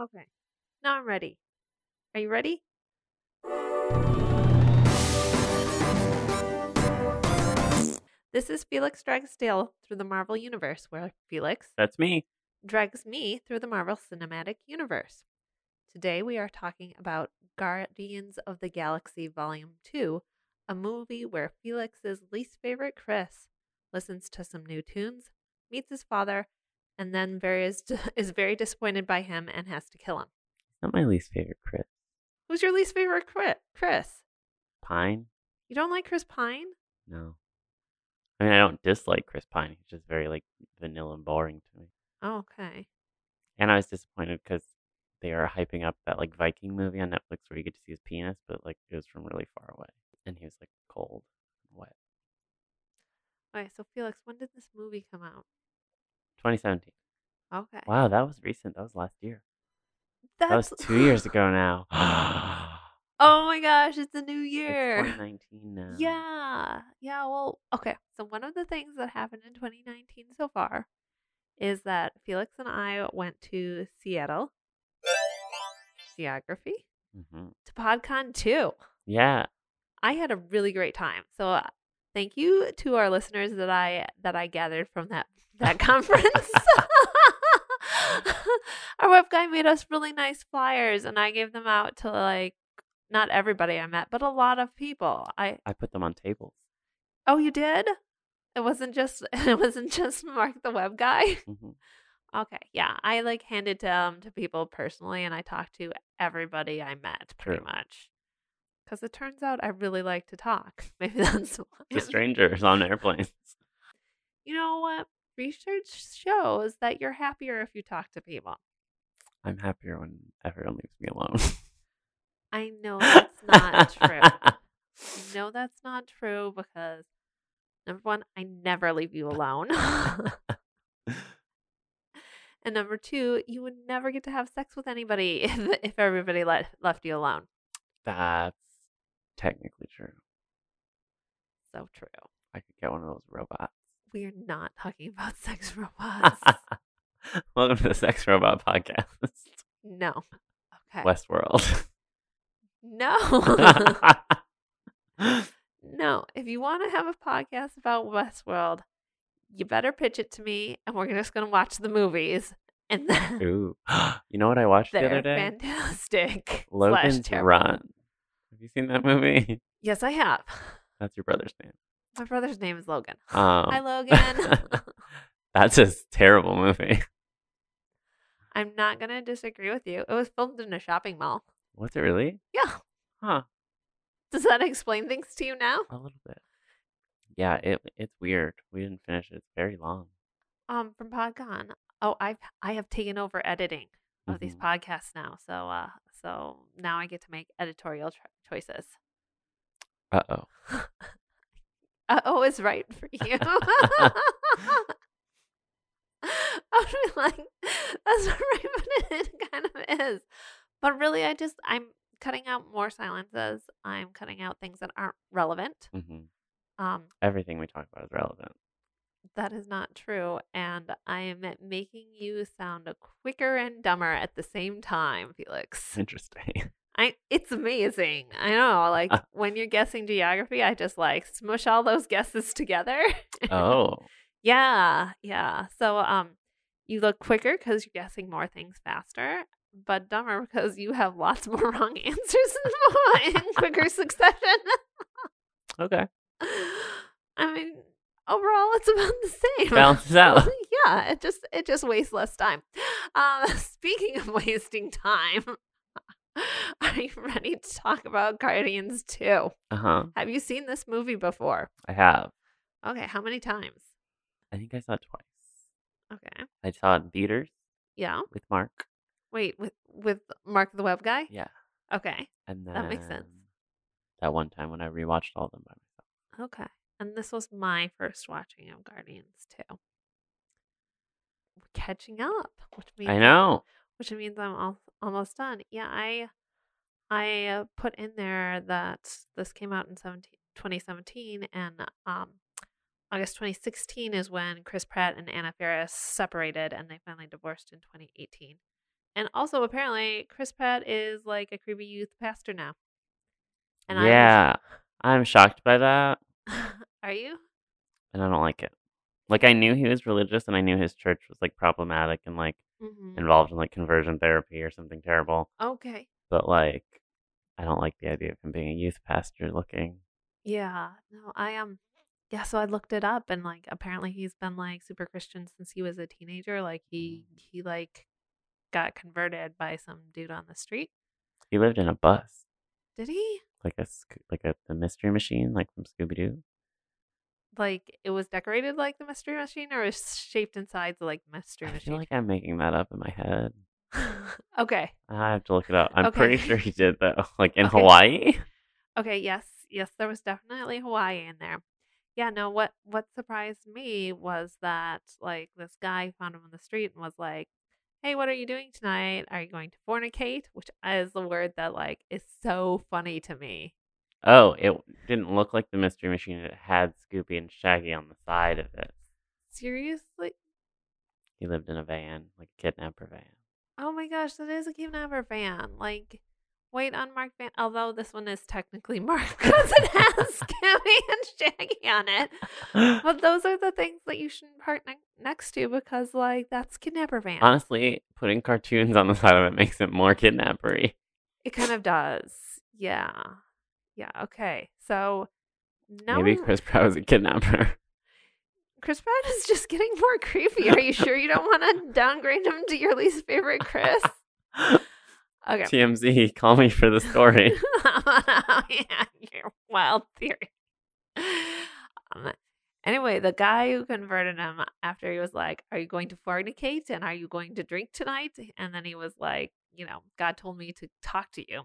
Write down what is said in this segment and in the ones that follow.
Okay. Now I'm ready. Are you ready? This is Felix Drags Dale through the Marvel Universe, where Felix That's me. drags me through the Marvel Cinematic Universe. Today we are talking about Guardians of the Galaxy Volume 2, a movie where Felix's least favorite Chris listens to some new tunes, meets his father, and then very is, is very disappointed by him and has to kill him. Not my least favorite Chris. Who's your least favorite Chri- Chris? Pine? You don't like Chris Pine? No. I mean, I don't dislike Chris Pine. He's just very like vanilla and boring to me. Oh, okay. And I was disappointed because they are hyping up that like Viking movie on Netflix where you get to see his penis, but like it was from really far away, and he was like cold, and wet. Okay, so Felix, when did this movie come out? 2017. Okay. Wow, that was recent. That was last year. That's That was two years ago now. Oh my gosh, it's a new It's year. 2019 now. Yeah. Yeah, well, okay. So one of the things that happened in 2019 so far is that Felix and I went to Seattle Geography hmm to PodCon 2. Yeah. I had a really great time. So uh, thank you to our listeners that I that I gathered from that that conference. our web guy made us really nice flyers and I gave them out to like not everybody I met, but a lot of people. I I put them on tables. Oh, you did? It wasn't just it wasn't just Mark the web guy. hmm Okay, yeah, I like handed them to people personally, and I talked to everybody I met pretty True. much. Because it turns out I really like to talk. Maybe that's why. To strangers on airplanes. You know what? Research shows that you're happier if you talk to people. I'm happier when everyone leaves me alone. I know that's not true. I know that's not true because number one, I never leave you alone. and number two, you would never get to have sex with anybody if, if everybody let, left you alone. That's technically true. So true. I could get one of those robots. We are not talking about sex robots. Welcome to the Sex Robot Podcast. no. Okay. Westworld. No. no. If you want to have a podcast about Westworld, you better pitch it to me and we're just going to watch the movies. And then Ooh. you know what I watched the other day? fantastic. slash Logan's. Run. Have you seen that movie? Yes, I have. That's your brother's name. My brother's name is Logan. Um, Hi, Logan. That's a terrible movie. I'm not going to disagree with you. It was filmed in a shopping mall. Was it really? Yeah. Huh. Does that explain things to you now? A little bit. Yeah, it it's weird. We didn't finish it. It's very long. Um, from PodCon. Oh, I've I have taken over editing of these Mhm. podcasts now. So, uh, so now I get to make editorial cho- choices. Uh oh. Uh, oh, is right for you. I would be like, that's right, but it kind of is. But really, I just I'm cutting out more silences. I'm cutting out things that aren't relevant. hmm Um, Everything we talk about is relevant. that is not true, and I am making you sound quicker and dumber at the same time, Felix. Interesting. I it's amazing. I know, like when you're guessing geography, I just like smush all those guesses together. oh. yeah, yeah. So um, you look quicker because you're guessing more things faster, but dumber because you have lots more wrong answers in, in quicker succession. Okay. I mean, overall, it's about the same. Balances out. yeah, it just it just wastes less time. Um, speaking of wasting time, are you ready to talk about Guardians 2? Uh huh. Have you seen this movie before? I have. Okay, how many times? I think I saw it twice. Okay. I saw it in theaters Yeah. with Mark. Wait, with with Mark the Web Guy? Yeah. Okay. And then That makes sense. That one time when I rewatched all of them by myself. Okay. And this was my first watching of Guardians 2. We're catching up, which means I know. which means I'm al- almost done. Yeah, I I uh, put in there that this came out in 17, 2017 and um August 2016 is when Chris Pratt and Anna Faris separated and they finally divorced in 2018. and also apparently Chris Pratt is like a creepy youth pastor now. And yeah, I'm shocked by that, Are you? and I don't like it. Like I knew he was religious, and I knew his church was like problematic and like hmm involved in like conversion therapy or something terrible. Okay. But like, I don't like the idea of him being a youth pastor looking. Yeah. No, I am. Um, yeah. So I looked it up, and like apparently he's been like super Christian since he was a teenager. Like he he like got converted by some dude on the street. He lived in a bus, Did he? like a like a the mystery machine, like from Scooby Doo. Like it was decorated like the mystery machine, or is shaped inside the like mystery I machine? I feel like I'm making that up in my head. okay. I have to look it up. I'm Okay. pretty sure he did though. Like in Okay. Hawaii. Okay, yes, yes, there was definitely Hawaii in there. Yeah, no, what what surprised me was that like this guy found him on the street and was like, "Hey, what are you doing tonight? Are you going to fornicate?" Which is the word that like is so funny to me. Oh, it didn't look like the mystery machine. It had Scooby and Shaggy on the side of it. Seriously? He lived in a van, like a kidnapper van. Oh my gosh, that is a kidnapper van. Like, wait, unmarked van. Although this one is technically marked because it has Scammy and Shaggy on it. But those are the things that you shouldn't park ne- next to because, like, that's kidnapper van. Honestly, putting cartoons on the side of it makes it more kidnappery. It kind of does. Yeah. Yeah. Okay. So now Maybe Chris Pratt was a kidnapper. Chris Pratt is just getting more creepy. Are you sure you don't want to downgrade him to your least favorite Chris? Okay. TMZ, call me for the story. yeah, your wild theory. Um, anyway, the guy who converted him after he was like, Are you going to fornicate and are you going to drink tonight? And then he was like, You know, God told me to talk to you.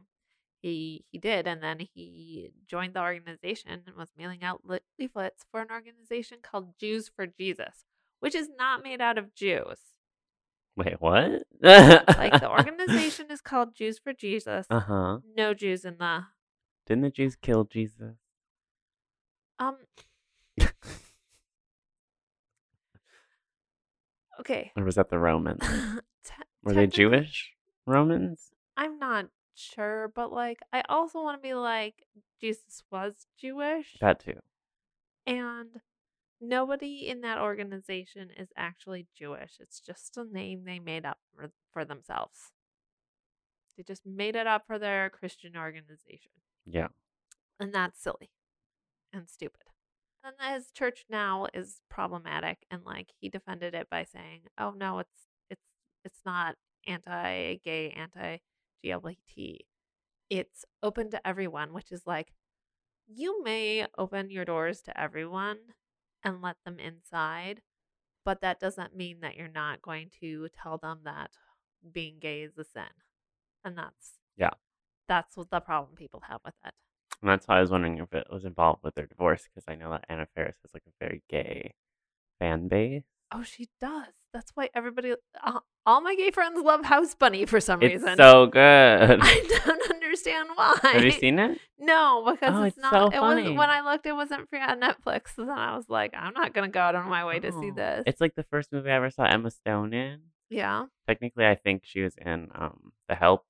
He he did, and then he joined the organization and was mailing out leaflets for an organization called Jews for Jesus, which is not made out of Jews. Wait, what? Like the organization is called Jews for Jesus. Uh huh. No Jews in the Didn't the Jews kill Jesus? um. Okay. Or was that the Romans? Te- Were they Jewish Romans? I'm not sure, but like, I also want to be like, Jesus was Jewish, That too. and nobody in that organization is actually Jewish. It's just a name they made up for, for themselves. They just made it up for their Christian organization. Yeah. and that's silly and stupid. And his church now is problematic, and like he defended it by saying, "Oh no, it's it's it's not anti-gay, anti-LGBT. It's open to everyone," which is like, you may open your doors to everyone and let them inside, but that doesn't mean that you're not going to tell them that being gay is a sin, and that's Yeah. that's what the problem people have with it. And that's why I was wondering if it was involved with their divorce because I know that Anna Faris has like a very gay fan base. Oh, she does. That's why everybody, uh, all my gay friends love House Bunny for some It's reason. so good. I don't understand why. Have you seen it? No, because Oh, it's, it's not. so it was when I looked, it wasn't free on Netflix. So then I was like, I'm not gonna go out on my way to see Oh. this. It's like the first movie I ever saw Emma Stone in. yeah. Technically, I think she was in um The Help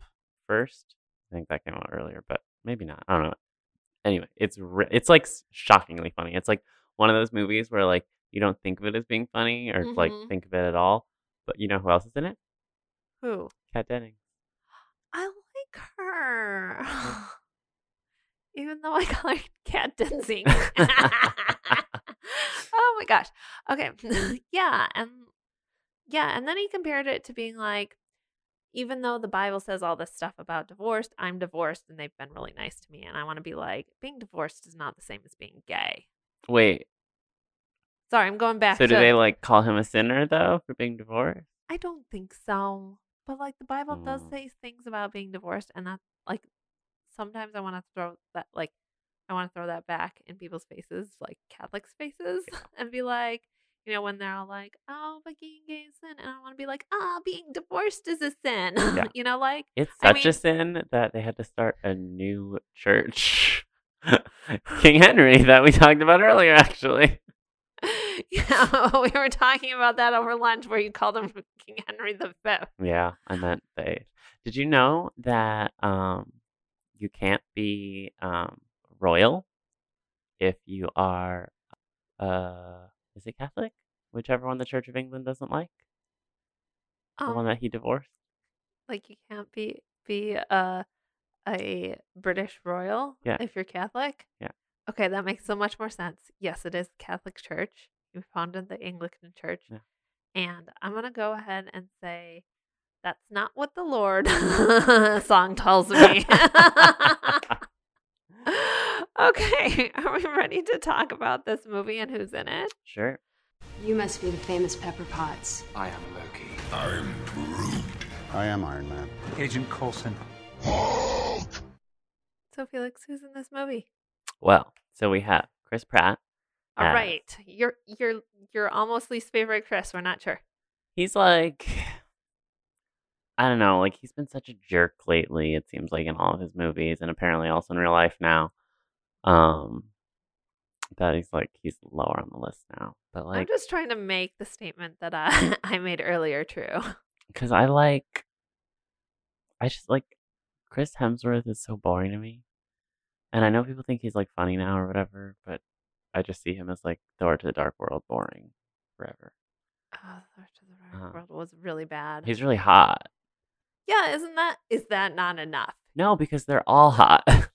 first. I think that came out earlier, but maybe not. I don't know. Anyway, it's re- it's like shockingly funny. It's like one of those movies where like you don't think of it as being funny or like Mhm. think of it at all, but you know who else is in it? Who? Kat Dennings. I like her. Even though I call her Cat Denzing. oh my gosh. Okay. yeah. And yeah. And then he compared it to being like, even though the Bible says all this stuff about divorced, I'm divorced and they've been really nice to me. And I want to be like, being divorced is not the same as being gay. Wait, Sorry, I'm going back so to. do they like call him a sinner though for being divorced? I don't think so. But like the Bible does Mm. say things about being divorced and that like sometimes I want to throw that like I want to throw that back in people's faces, like Catholics' faces, and be like, you know, when they're all like, "Oh, but being gay is sin," and I want to be like, "Oh, being divorced is a sin." Yeah. you know, like It's I such mean- a sin that they had to start a new church. King Henry that we talked about earlier, actually. yeah, we were talking about that over lunch where you called him King Henry V. Yeah, I meant the age. Did you know that um, you can't be um, royal if you are, uh, is it Catholic? Whichever one the Church of England doesn't like, the one Um, that he divorced. like you can't be be a a British royal Yeah. if you're Catholic. Yeah. Okay, that makes so much more sense. Yes, it is the Catholic Church. You founded the Anglican Church. Yeah. And I'm going to go ahead and say that's not what the Lorde song tells me. okay, are we ready to talk about this movie and who's in it? sure. You must be the famous Pepper Potts. I am Loki. I'm Groot. I am Iron Man. Agent Coulson. So Felix, who's in this movie? Well, so we have Chris Pratt. All as- right, you're you're you're almost least favorite Chris. We're not sure. He's like, I don't know, like he's been such a jerk lately. It seems like in all of his movies, and apparently also in real life now. Um, that he's like he's lower on the list now. But like I'm just trying to make the statement that I I made earlier true. because I like, I just like Chris Hemsworth is so boring to me, and I know people think he's like funny now or whatever, but I just see him as like Thor to the Dark World boring forever. Oh, Thor to the Dark Uh, World was really bad. He's really hot. yeah, isn't that is that not enough? No, because they're all hot.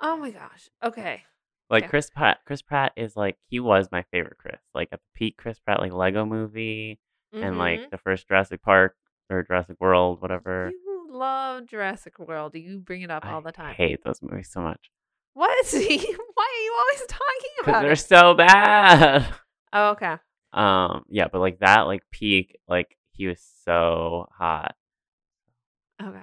Oh my gosh. Okay. Like Okay. Chris Pratt, Chris Pratt is like he was my favorite Chris. Like at the peak, Chris Pratt, like Lego Movie and Mhm. like the first Jurassic Park or Jurassic World, whatever. you love Jurassic World. You bring it up all the time. I hate those movies so much What? Why are you always talking about they're it? so bad. Oh, okay. Um, yeah, but like that, like peak, like he was so hot. Okay.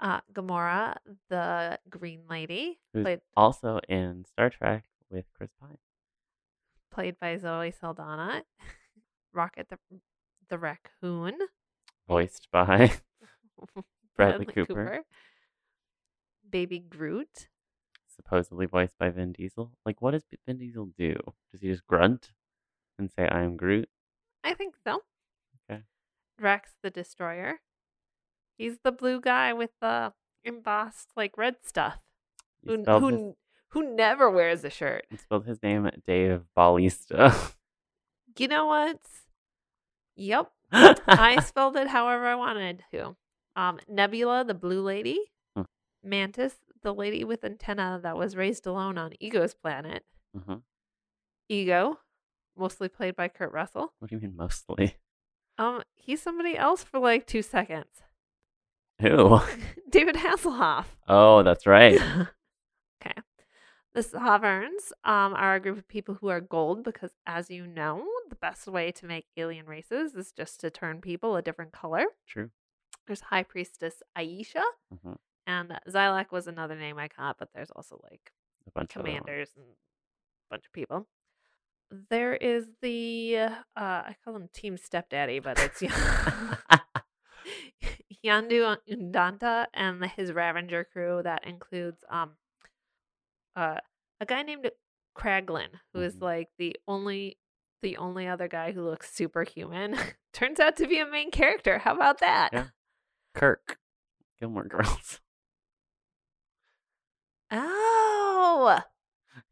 Uh, Gamora, the Green Lady, Who's played also in Star Trek with Chris Pine. played by Zoe Saldana. Rocket the the raccoon, voiced by Bradley Cooper. Baby Groot. supposedly voiced by Vin Diesel. Like, what does Vin Diesel do? Does he just grunt and say, "I am Groot"? I think so. Okay. Rex the Destroyer. He's the blue guy with the embossed like red stuff. He Who who, his, who never wears a shirt. he spelled his name Dave Ballista. You know what? Yep. I spelled it however I wanted to. Um, Nebula, the blue lady. Hmm. Mantis, the lady with antenna that was raised alone on Ego's planet. Mhm. Ego, mostly played by Kurt Russell. What do you mean mostly? Um, he's somebody else for like two seconds. Who? David Hasselhoff. Oh, that's right. okay. The Sovereigns um, are a group of people who are gold because, as you know, the best way to make alien races is just to turn people a different color. True. There's High Priestess Ayesha, Mhm. and Xylak was another name I caught, but there's also like A bunch of commanders and a bunch of people. There is the uh, I call him Team Stepdaddy, but it's Yondu Udonta and his Ravager crew that includes um uh a guy named Kraglin, who is Mhm. like the only the only other guy who looks superhuman. Turns out to be a main character. How about that? Yeah. Kirk. Gilmore Girls. Oh,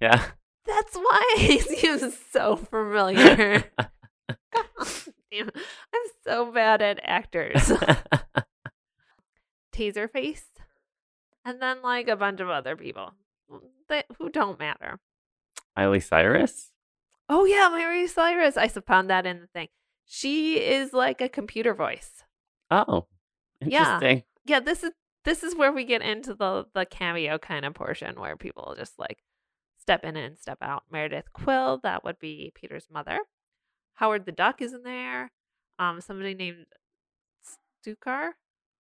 Yeah. that's why he seems so familiar. Damn, I'm so bad at actors. Taserface, and then like a bunch of other people that who don't matter. Miley Cyrus. Oh yeah, Mary Cyrus. I found that in the thing. She is like a computer voice. Oh. Interesting. Yeah, this is this is where we get into the the cameo kind of portion where people just like step in and step out. Meredith Quill, that would be Peter's mother. Howard the Duck is in there. Um, somebody named Stakar.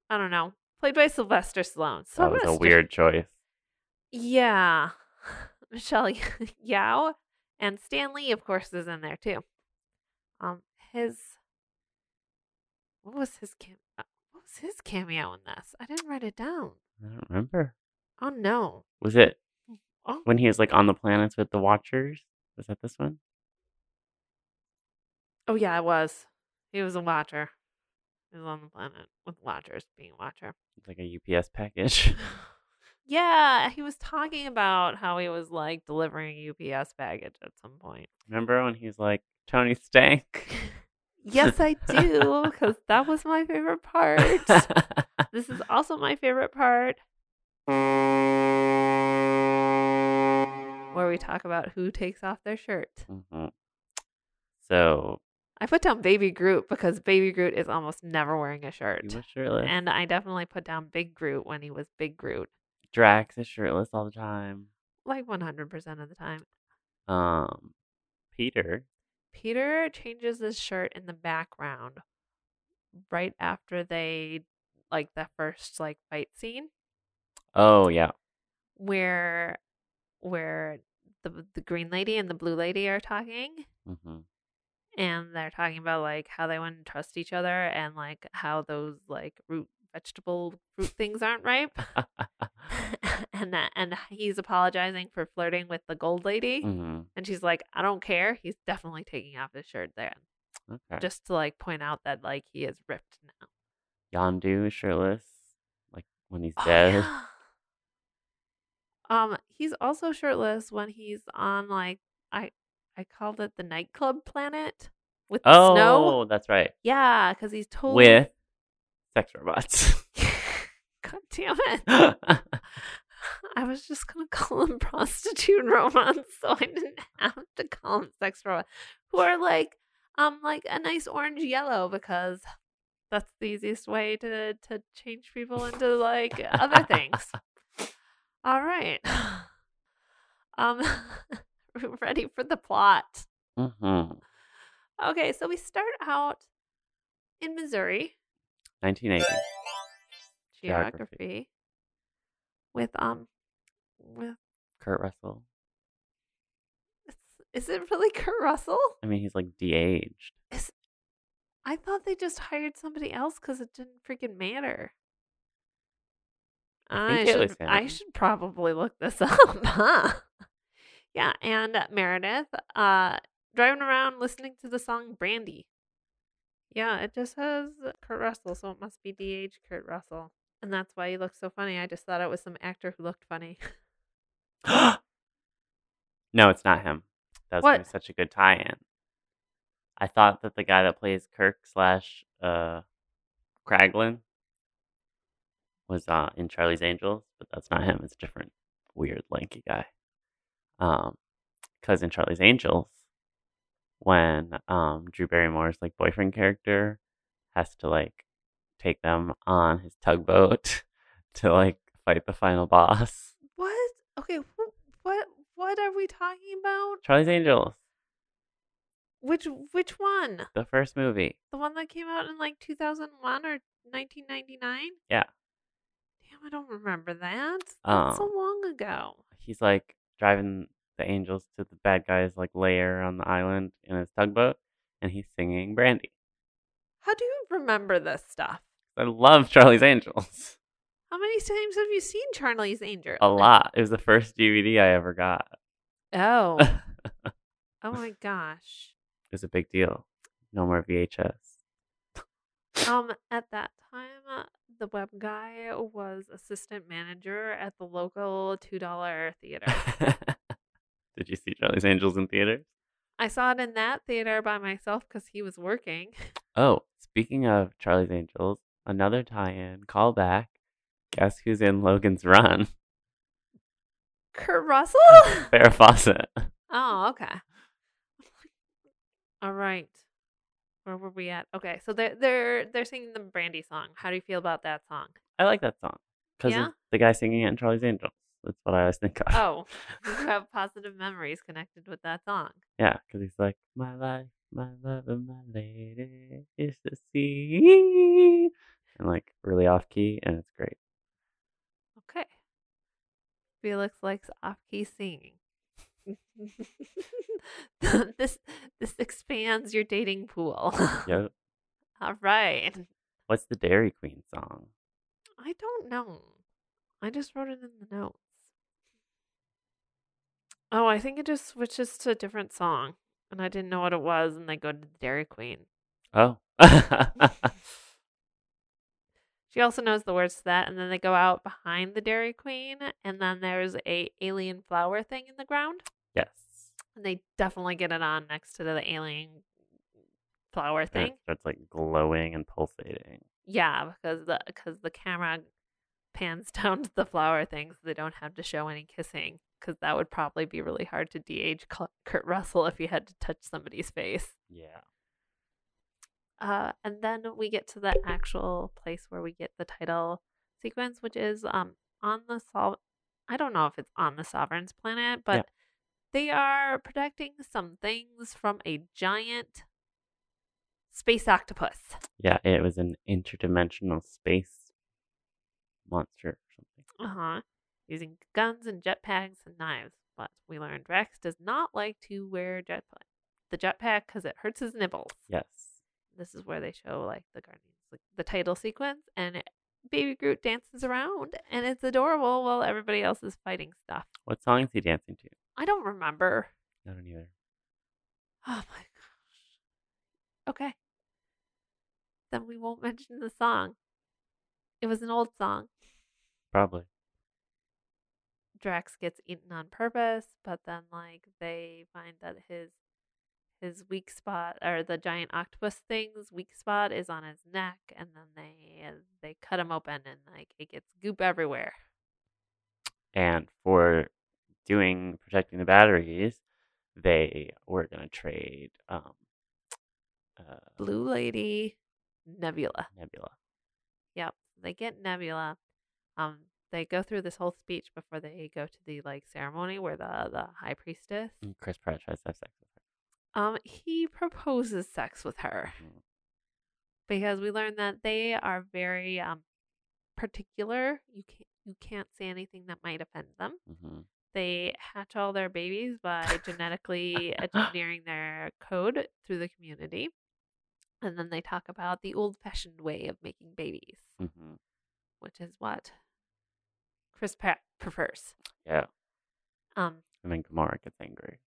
I don't know. Played by Sylvester Stallone. So that was a st- weird choice. Yeah. Michelle Yeoh and Stan Lee, of course, is in there too. Um, his what was his was his cameo in this? I didn't write it down. I don't remember. Oh no! Was it Oh, when he was like on the planets with the Watchers? Was that this one? Oh yeah, it was. He was a watcher. He was on the planet with watchers being a watcher. It's like a UPS package. Yeah, he was talking about how he was like delivering UPS baggage at some point. Remember when he's like Tony Stank? Yes, I do, because that was my favorite part. this is also my favorite part where we talk about who takes off their shirt. hmm So I put down Baby Groot because Baby Groot is almost never wearing a shirt. shirtless. And I definitely put down Big Groot when he was Big Groot, Drax is shirtless all the time. like 100% of the time. Um, Peter. Peter changes his shirt in the background right after they like the first like fight scene. Oh yeah. where where the the green lady and the blue lady are talking. Hmm and they're talking about like how they wouldn't trust each other and like how those like root vegetable fruit things aren't ripe and that and he's apologizing for flirting with the gold lady hmm and she's like i don't care he's definitely taking off his shirt then Okay. just to like point out that like he is ripped now Yondu is shirtless, like when he's Oh, dead. yeah. Um, he's also shirtless when he's on like I I called it the nightclub planet with the Oh, snow. Oh, that's right. Yeah, because he's totally With sex robots. God damn it! I was just gonna call them prostitute robots, so I didn't have to call them sex robots, who are like um like a nice orange yellow because that's the easiest way to to change people into like other things. All right. Um ready for the plot. hmm Okay, so we start out in Missouri, 1980. geography, Geography. with um with Kurt Russell. is, is it really Kurt Russell? I mean, he's like de-aged. Is I thought they just hired somebody else because it didn't freaking matter. I I should, I should probably look this up, huh? Yeah, and Meredith, uh, driving around listening to the song Brandy. Yeah, it just says Kurt Russell, so it must be DH Kurt Russell. And that's why he looks so funny. I just thought it was some actor who looked funny. no, it's not him. That was such a good tie-in. I thought that the guy that plays Kirk slash uh, Kraglin was uh, in Charlie's Angels, but that's not him. It's a different weird lanky guy. Um, because in Charlie's Angels, when um Drew Barrymore's like boyfriend character has to like take them on his tugboat to like fight the final boss. what? Okay, wh- what what are we talking about? Charlie's Angels, Which which one? the first movie. The one that came out in like 2001 or 1999? Yeah. Damn, I don't remember that. That's so Um, long ago. he's like driving the angels to the bad guy's like lair on the island in his tugboat and he's singing brandy How do you remember this stuff? i love charlie's angels How many times have you seen Charlie's Angels? a lot it was the first dvd i ever got Oh. oh my gosh. It was a big deal no more vhs Um, at that time, the web guy was assistant manager at the local two dollar theater. did you see charlie's angels in theaters I saw it in that theater by myself because he was working. oh speaking of charlie's angels another tie-in call back guess who's in logan's run Kurt Russell. farrah fawcett Oh, okay. All right. Where were we at? Okay, so they're they're they're singing the Brandy song. How do you feel about that song? I like that song because Yeah? the guy singing it in Charlie's Angels. That's what I always think of. Oh, you have positive memories connected with that song. Yeah, because he's like, my life, my love, and my lady is the sea, and like really off key, and it's great. Okay. Felix likes off-key singing. this this expands your dating pool. Yep. All right. What's the Dairy Queen song? I don't know. I just wrote it in the notes. Oh, I think it just switches to a different song. and I didn't know what it was, and they go to the Dairy Queen. Oh. She also knows the words to that, and then they go out behind the Dairy Queen, and then there's a alien flower thing in the ground, yes. and they definitely get it on next to the alien flower thing. it starts like glowing and pulsating. Yeah, because the because the camera pans down to the flower thing, so they don't have to show any kissing. Because that would probably be really hard to de-age Kurt Russell if you had to touch somebody's face. Yeah. Uh, and then we get to the actual place where we get the title sequence, which is um on the sol. I don't know if it's on the Sovereign's planet, but Yeah. they are protecting some things from a giant space octopus. Yeah, it was an interdimensional space monster or something. Uh huh. Using guns and jetpacks and knives, but we learned Rex does not like to wear jetpack. The jetpack because it hurts his nipples. Yes. This is where they show like the Guardians, like the title sequence, and it, Baby Groot dances around, and it's adorable while everybody else is fighting stuff. What song is he dancing to? I don't remember. I don't either. Oh my gosh. Okay. Then we won't mention the song. It was an old song. Probably. Drax gets eaten on purpose, but then like they find that his his weak spot or the giant octopus thing's weak spot is on his neck and then they they cut him open and like it gets goop everywhere. And for doing protecting the batteries, they were gonna trade um uh Blue Lady Nebula. Nebula. Yep. They get Nebula. Um they go through this whole speech before they go to the like ceremony where the the high priestess And Chris Pratt tries to have sex with her. um he proposes sex with her. Mm. because we learn that they are very um particular. You can't you can't say anything that might offend them. hmm They hatch all their babies by genetically engineering their code through the community. And then they talk about the old fashioned way of making babies, hmm which is what Chris Pratt prefers. Yeah. Um, And then Gamora gets angry.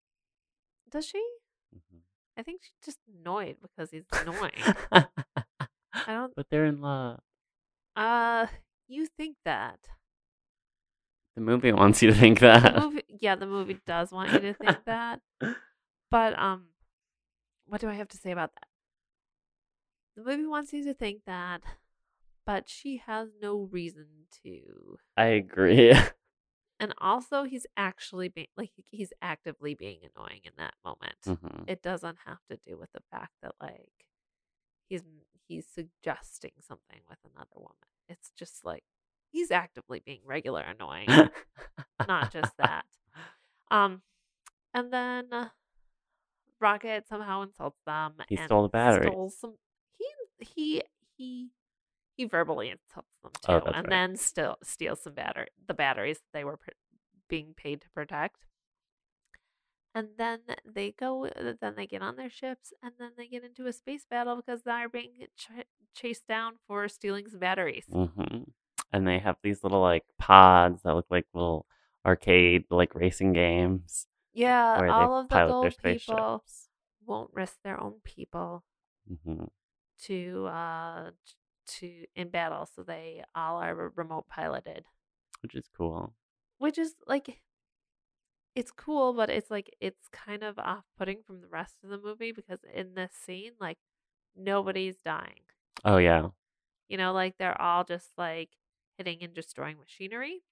does she? hmm I think she's just annoyed because he's annoying. I don't but they're in love. uh you think that. The movie wants you to think the that. movie, yeah, the movie does want you to think that. But um, what do I have to say about that? The movie wants you to think that, but she has no reason to. I agree. And also, he's actually being like he's actively being annoying in that moment. hmm It doesn't have to do with the fact that like he's he's suggesting something with another woman. It's just like he's actively being regular annoying. not just that. Um, and then Rocket somehow insults them. He and stole the batteries. Stole some. He he he verbally insults them too, Oh, and right. then still steals some batter the batteries that they were pr- being paid to protect. And then they go. Then they get on their ships, and then they get into a space battle because they're being ch- chased down for stealing some batteries. hmm And they have these little like pods that look like little arcade like racing games Yeah, all of the gold people won't risk their own people hmm to uh to in battle, so they all are remote piloted, Which is cool. which is like it's cool, but it's like it's kind of off putting from the rest of the movie because in this scene, like nobody's dying. Oh yeah. You know, like they're all just like hitting and destroying machinery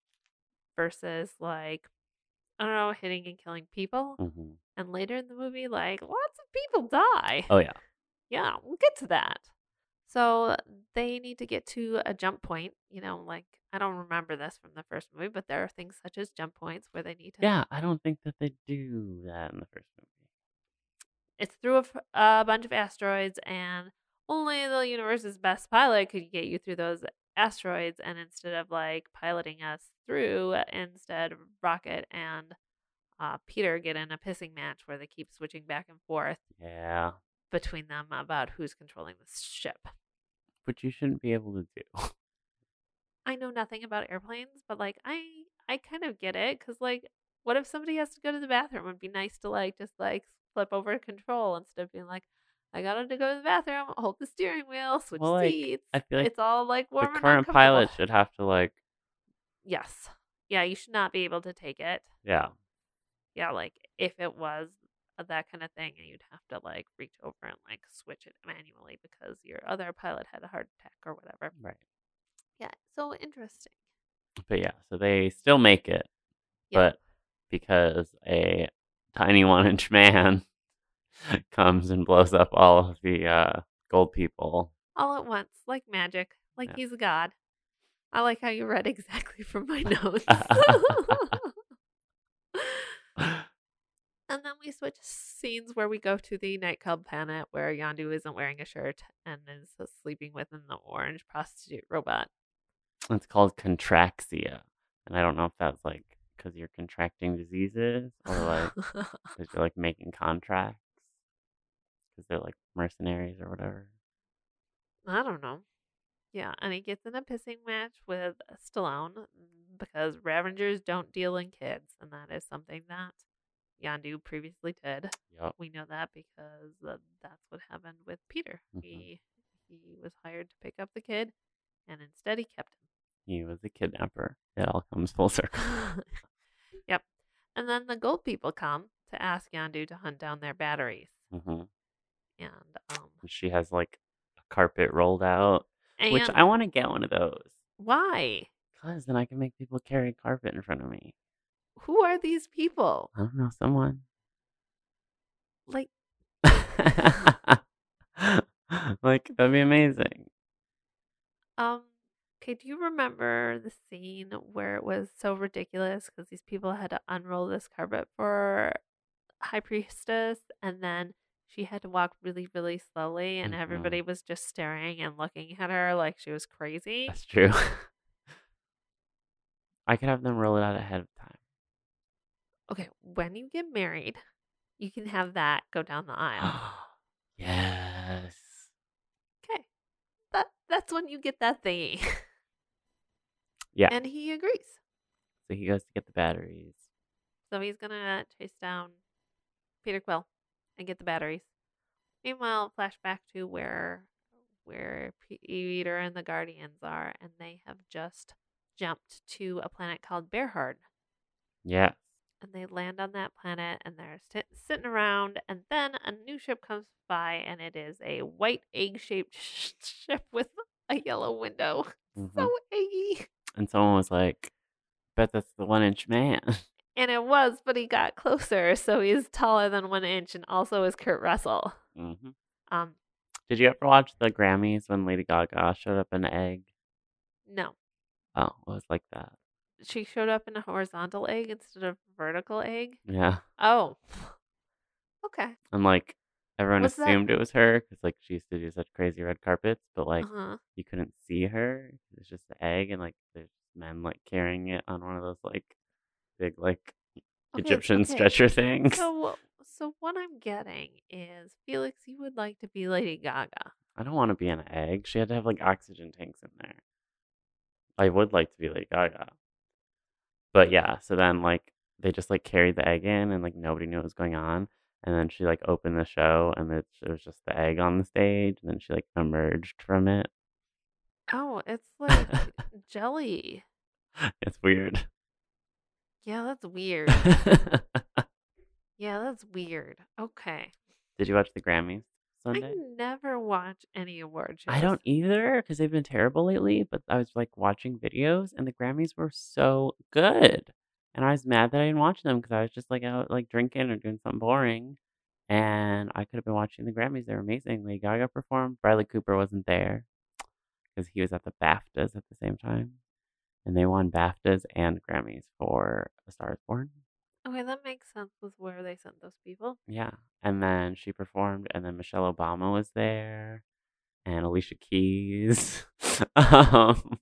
versus like I don't know, hitting and killing people. hmm And later in the movie, like lots of people die. Oh yeah. Yeah, we'll get to that. So they need to get to a jump point. You know, like I don't remember this from the first movie, but there are things such as jump points where they need to. Yeah, I don't think that they do that in the first movie. It's through a bunch of asteroids, and only the universe's best pilot could get you through those asteroids. And instead of like piloting us through, instead Rocket and uh, Peter get in a pissing match where they keep switching back and forth Yeah. Between them about who's controlling the ship. Which you shouldn't be able to do. I know nothing about airplanes, but like I I kind of get it cuz like what if somebody has to go to the bathroom? It'd be nice to like just like flip over control instead of being like, I gotta go to the bathroom, hold the steering wheel, switch Well, like, seats. I feel like it's all like the warm and current pilot should have to like, Yes. Yeah, you should not be able to take it. yeah, Yeah, like if it was uh, that kind of thing, and you'd have to like reach over and like switch it manually because your other pilot had a heart attack or whatever. right. Yeah, so interesting. But yeah, so they still make it, Yeah. but because a tiny one inch man comes and blows up all of the uh, gold people. All at once, like magic, like Yeah. he's a god. I like how you read exactly from my notes. and then we switch scenes where we go to the nightclub planet where Yondu isn't wearing a shirt and is sleeping with an orange prostitute robot. It's called contraxia, and I don't know if that's like because you're contracting diseases or like because you're like making contracts because they're like mercenaries or whatever. I don't know. Yeah, and he gets in a pissing match with Stallone because Ravagers don't deal in kids, and that is something that Yondu previously did. Yep. We know that because uh, that's what happened with Peter. Mhm. He he was hired to pick up the kid, and instead he kept him. He was a kidnapper. It all comes full circle. yep. And then the gold people come to ask Yondu to hunt down their batteries, hmm and um, She has like a carpet rolled out, which I want to get one of those. why? Because then I can make people carry carpet in front of me. Who are these people? I don't know, someone. Like like, that'd be amazing. Um, okay, do you remember the scene where it was so ridiculous because these people had to unroll this carpet for High Priestess and then she had to walk really, really slowly and Mhm. everybody was just staring and looking at her like she was crazy? That's true. I could have them roll it out ahead of time. Okay, when you get married, you can have that go down the aisle. yes. Okay. That that's when you get that thingy. Yeah. And he agrees. So he goes to get the batteries. So he's gonna chase down Peter Quill and get the batteries. Meanwhile, flashback to where where Peter and the Guardians are, and they have just jumped to a planet called Berhert, Yes. And they land on that planet, and they're sit- sitting around, and then a new ship comes by, and it is a white egg-shaped ship with a yellow window. Mhm. So eggy. And someone was like, bet that's the one inch man. And it was, but he got closer, so he's taller than one inch, and also is Kurt Russell. hmm Um, Did you ever watch the Grammys when Lady Gaga showed up in an egg? no, Oh, it was like that. She showed up in a horizontal egg instead of vertical egg. Yeah. Oh, okay. And like, everyone Was that- assumed it was her because like she used to do such crazy red carpets, but like, uh-huh. you couldn't see her. It's just the egg, and like, there's men like carrying it on one of those like big like Okay, Egyptian okay. stretcher things. So, so what I'm getting is Felix, you would like to be Lady Gaga. I don't want to be an egg. She had to have like oxygen tanks in there. I would like to be Lady Gaga. But yeah, so then like they just like carried the egg in and like nobody knew what was going on. And then she like opened the show and it, it was just the egg on the stage. And then she like emerged from it. Oh, it's like jelly. it's weird. Yeah, that's weird. Yeah, that's weird. Okay. Did you watch the Grammys I never watch any award shows. I don't either because they've been terrible lately. But I was like watching videos and the Grammys were so good, and I was mad that I didn't watch them because I was just like out like drinking or doing something boring, and I could have been watching the Grammys. They're amazing. Lady Gaga performed. Bradley Cooper wasn't there because he was at the BAFTAs at the same time, and they won BAFTAs and Grammys for A Star Is Born. Okay, that makes sense with where they sent those people. Yeah. And then she performed, and then Michelle Obama was there, and Alicia Keys. um,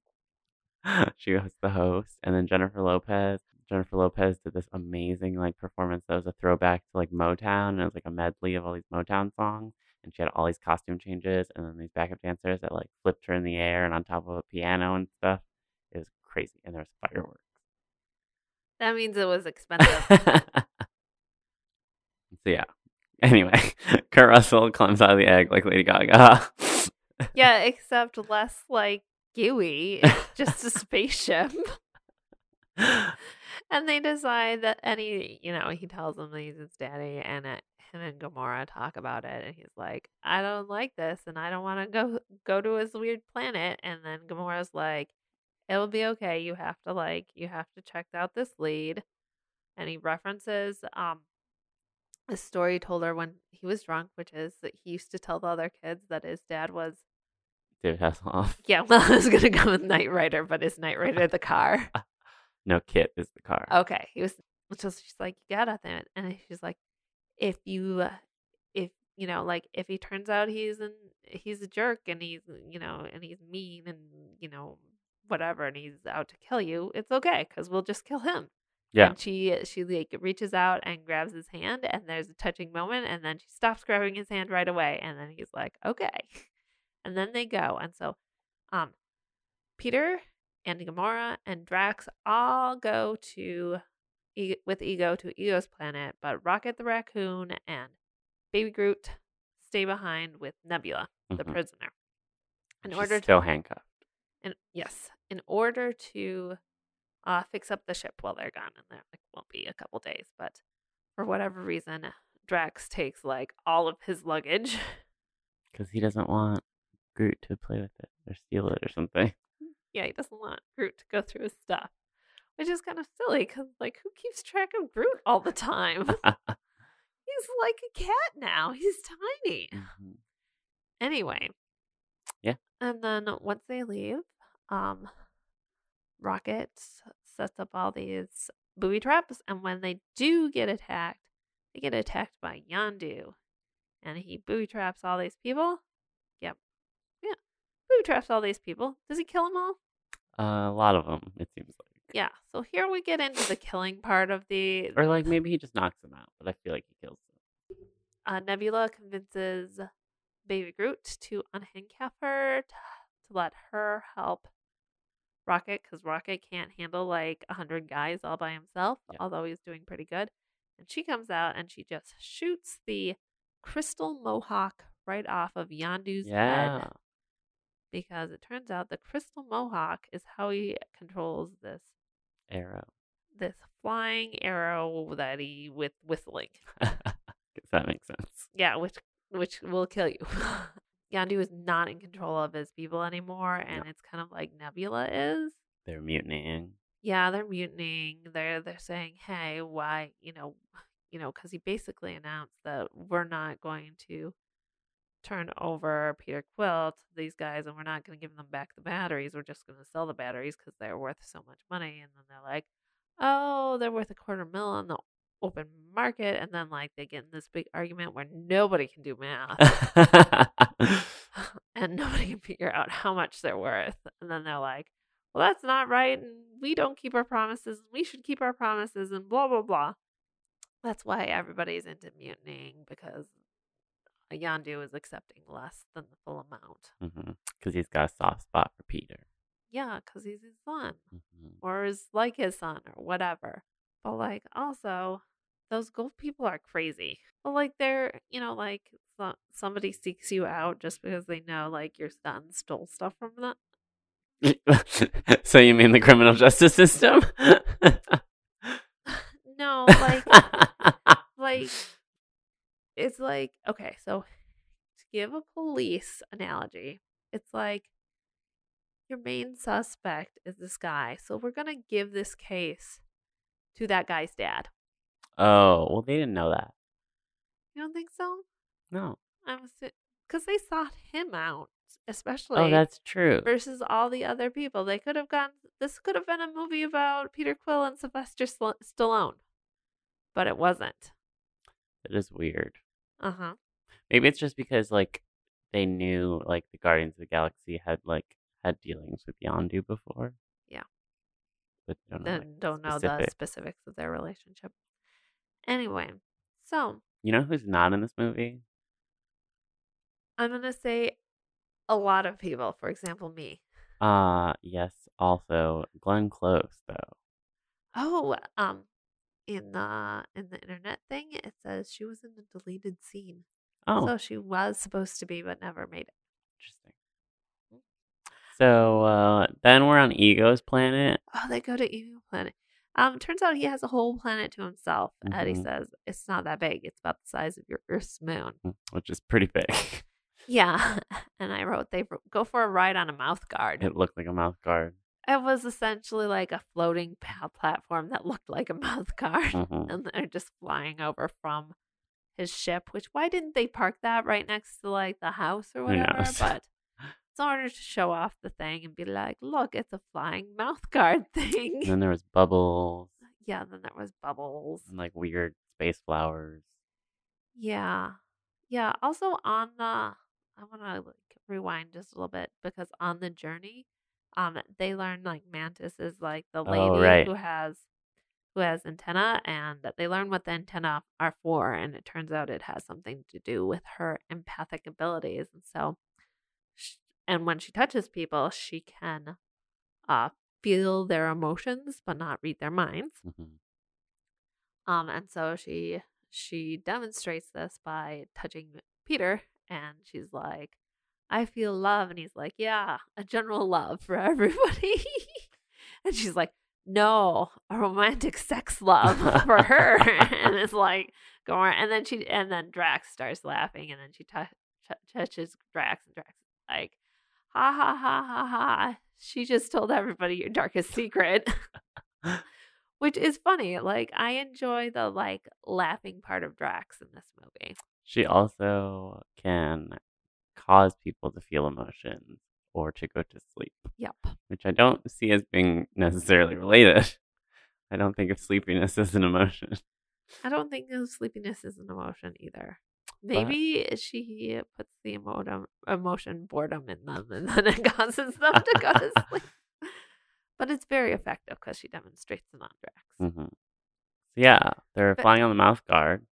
she was the host, and then Jennifer Lopez. Jennifer Lopez did this amazing like performance that was a throwback to like Motown, and it was like a medley of all these Motown songs. And she had all these costume changes, and then these backup dancers that like flipped her in the air and on top of a piano and stuff. It was crazy, and there was fireworks. That means it was expensive. so yeah, Anyway, Kurt Russell climbs out of the egg like Lady Gaga. Yeah, except less like gooey. Just a spaceship. And they decide that any, you know, he tells them that he's his daddy, and it, him and Gamora talk about it, and he's like, "I don't like this, and I don't want to go go to his weird planet." And then Gamora's like, "It'll be okay. You have to like, you have to check out this lead." And he references um a story he told her when he was drunk, which is that he used to tell the other kids that his dad was, David Hasselhoff. yeah, well, I was gonna go with Knight Rider, but is Knight Rider the car? No, KITT is the car. Okay. He was so she's like, You gotta think and she's like, if you uh, if you know, like if he turns out he's an he's a jerk and he's you know, and he's mean and you know, whatever and he's out to kill you, it's okay because we'll just kill him. Yeah. And she she like reaches out and grabs his hand and there's a touching moment and then she stops grabbing his hand right away and then he's like, Okay. And then they go. And so um Peter and Gamora and Drax all go to E- with Ego to Ego's planet, but Rocket the raccoon and Baby Groot stay behind with Nebula, the Mhm. prisoner. In She's order to still handcuffed. in, yes, in order to uh, fix up the ship while they're gone, and that like, won't be a couple days. But for whatever reason, Drax takes like all of his luggage. Because he doesn't want Groot to play with it or steal it or something. yeah, he doesn't want Groot to go through his stuff, which is kind of silly because like who keeps track of Groot all the time? He's like a cat now. He's tiny. Mhm. Anyway. Yeah. And then once they leave, um, Rocket sets up all these booby traps, and when they do get attacked, they get attacked by Yondu, and he booby traps all these people. Yep. Yeah. Booby traps all these people. Does he kill them all? Uh, a lot of them, it seems like. Yeah. So here we get into the killing part of the Or like maybe he just knocks them out, but I feel like he kills them. uh, Nebula convinces Baby Groot to unhandcuff her to, to let her help Rocket because Rocket can't handle like a hundred guys all by himself, Yeah. although he's doing pretty good. And she comes out and she just shoots the crystal mohawk right off of Yondu's Yeah. head because it turns out the crystal mohawk is how he controls this Arrow. this flying arrow that he with whistling. Guess that makes sense. Yeah, which which will kill you. Yondu is not in control of his people anymore, and it's kind of like Nebula is. They're mutinying. Yeah, they're mutinying. They're they're saying, "Hey, why? You know, you know," because he basically announced that we're not going to turn over Peter Quill to these guys, and we're not going to give them back the batteries. We're just going to sell the batteries because they're worth so much money. And then they're like, "Oh, they're worth a quarter mil on the open market," and then like they get in this big argument where nobody can do math. and nobody can figure out how much they're worth. And then they're like, well, that's not right. And we don't keep our promises. We should keep our promises and blah, blah, blah. That's why everybody's into mutinying because Yondu is accepting less than the full amount. Because Mm-hmm. he's got a soft spot for Peter. Yeah, because he's his son Mhm. or is like his son or whatever. But like, also, those gold people are crazy. But like, they're, you know, like somebody seeks you out just because they know like your son stole stuff from them. so you mean the criminal justice system? No, like like it's like okay, so to give a police analogy, it's like your main suspect is this guy. So we're going to give this case to that guy's dad. oh, well, they didn't know that. You don't think so? No. I'm cuz they sought him out, especially Oh, that's true. versus all the other people. They could have gone this could have been a movie about Peter Quill and Sylvester Stallone. But it wasn't. That is weird. Uh-huh. Maybe it's just because like they knew like the Guardians of the Galaxy had like had dealings with Yondu before. But don't know, then like, don't know the specifics of their relationship. Anyway, so You know who's not in this movie? I'm gonna say a lot of people. For example, me. Uh yes, also Glenn Close though. Oh, um, in the in the internet thing, it says she was in the deleted scene. Oh, So she was supposed to be, but never made it. So uh, then we're on Ego's planet. Oh, they go to Ego Planet. Um, turns out he has a whole planet to himself. Eddie Mhm. says it's not that big. It's about the size of your Earth's moon. mm, which is pretty big. Yeah, and I wrote they go for a ride on a mouth guard. it looked like a mouth guard. It was essentially like a floating platform that looked like a mouth guard, Mhm. and they're just flying over from his ship. Which why didn't they park that right next to like the house or whatever? But order to show off the thing and be like, look, it's a flying mouth guard thing. And then there was bubbles yeah, then there was bubbles. and like weird space flowers. Yeah. Yeah. Also on the I wanna like rewind just a little bit because on the journey, um, they learn like Mantis is like the lady Oh, right. who has who has antenna and they learn what the antenna are for and it turns out it has something to do with her empathic abilities and so and when she touches people she can uh feel their emotions but not read their minds Mhm. um, and so she she demonstrates this by touching Peter, and she's like, "I feel love," and he's like, "Yeah, a general love for everybody." and she's like, "No, a romantic sex love for her," and it's like going. And then she and then Drax starts laughing, and then she tou- tou- touches Drax, and Drax is like, "Ha ha ha ha ha." She just told everybody your darkest secret which is funny. Like I enjoy the like laughing part of Drax in this movie. She also can cause people to feel emotions or to go to sleep, Yep. which I don't see as being necessarily related. I don't think of sleepiness as an emotion. I don't think of sleepiness as an emotion either. Maybe she puts the emotion, emotion boredom in them and then it causes them to go to sleep. But it's very effective because she demonstrates it on Drax. hmm Yeah, they're But- flying on the mouth guard,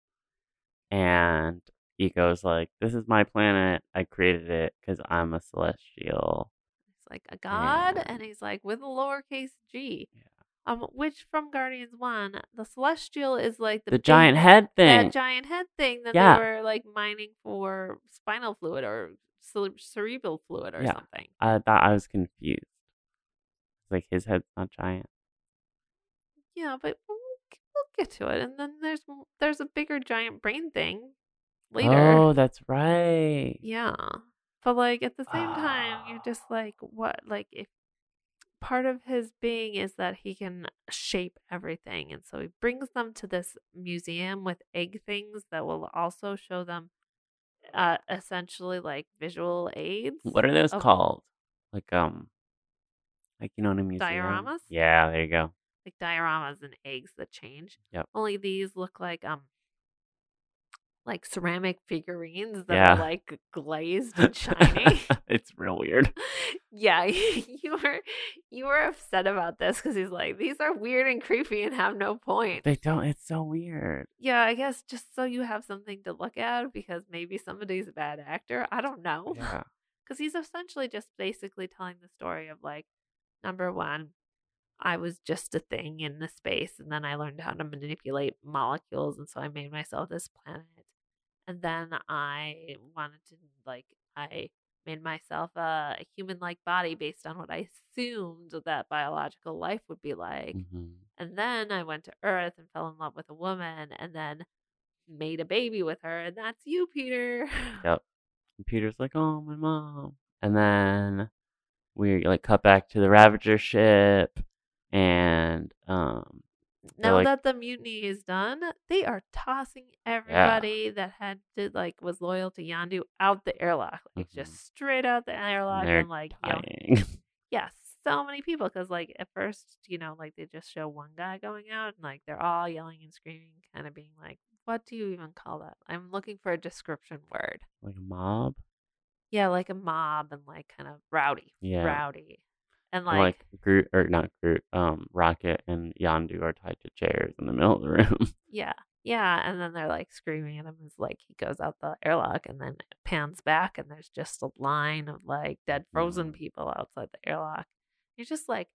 and Ego's like, "This is my planet. I created it because I'm a celestial." It's like a god, Yeah. and he's like with a lowercase g. Yeah. Um, which from Guardians One, the Celestial is like the, The, big- giant head thing. that giant head thing that Yeah. they were like mining for spinal fluid or cere- cerebral fluid or Yeah. something. I thought I was confused. Like his head's not giant. Yeah, but we'll, we'll get to it. And then there's there's a bigger giant brain thing later. Oh, that's right. Yeah. But like at the same time, you're just like, what? Like, if part of his being is that he can shape everything. And so he brings them to this museum with egg things that will also show them uh, essentially like visual aids. What are those of- called? Like um, like you know in a museum. Dioramas? Yeah, there you go. Like dioramas and eggs that change. Yep. Only these look like, um, like ceramic figurines that Yeah. are like glazed and shiny. it's real weird. Yeah, you were you were upset about this because he's like, these are weird and creepy and have no point. They don't. It's so weird. Yeah, I guess just so you have something to look at because maybe somebody's a bad actor. I don't know. Yeah. Because he's essentially just basically telling the story of like, number one, I was just a thing in the space, and then I learned how to manipulate molecules, and so I made myself this planet. And then I wanted to like I made myself a human like body based on what I assumed that biological life would be like. hmm And then I went to Earth and fell in love with a woman and then made a baby with her. And that's you, Peter. Yep. And Peter's like, "Oh, my mom," and then we like cut back to the Ravager ship, and um, now like- that the mutiny is done, they are tossing everybody that had to, like, was loyal to Yondu out the airlock. Like, Mhm. just straight out the airlock. they're And, like, know, dying. yeah, so many people. Because, like, at first, you know, like, they just show one guy going out and, like, they're all yelling and screaming, kind of being like, what do you even call that? I'm looking for a description word. like a mob. Yeah, like a mob and like kind of rowdy. Yeah. Rowdy. And like, like Groot or not Groot, um, Rocket and Yondu are tied to chairs in the middle of the room. yeah. Yeah. And then they're like screaming at him as like he goes out the airlock and then it pans back and there's just a line of like dead frozen Mhm. people outside the airlock. You're just like,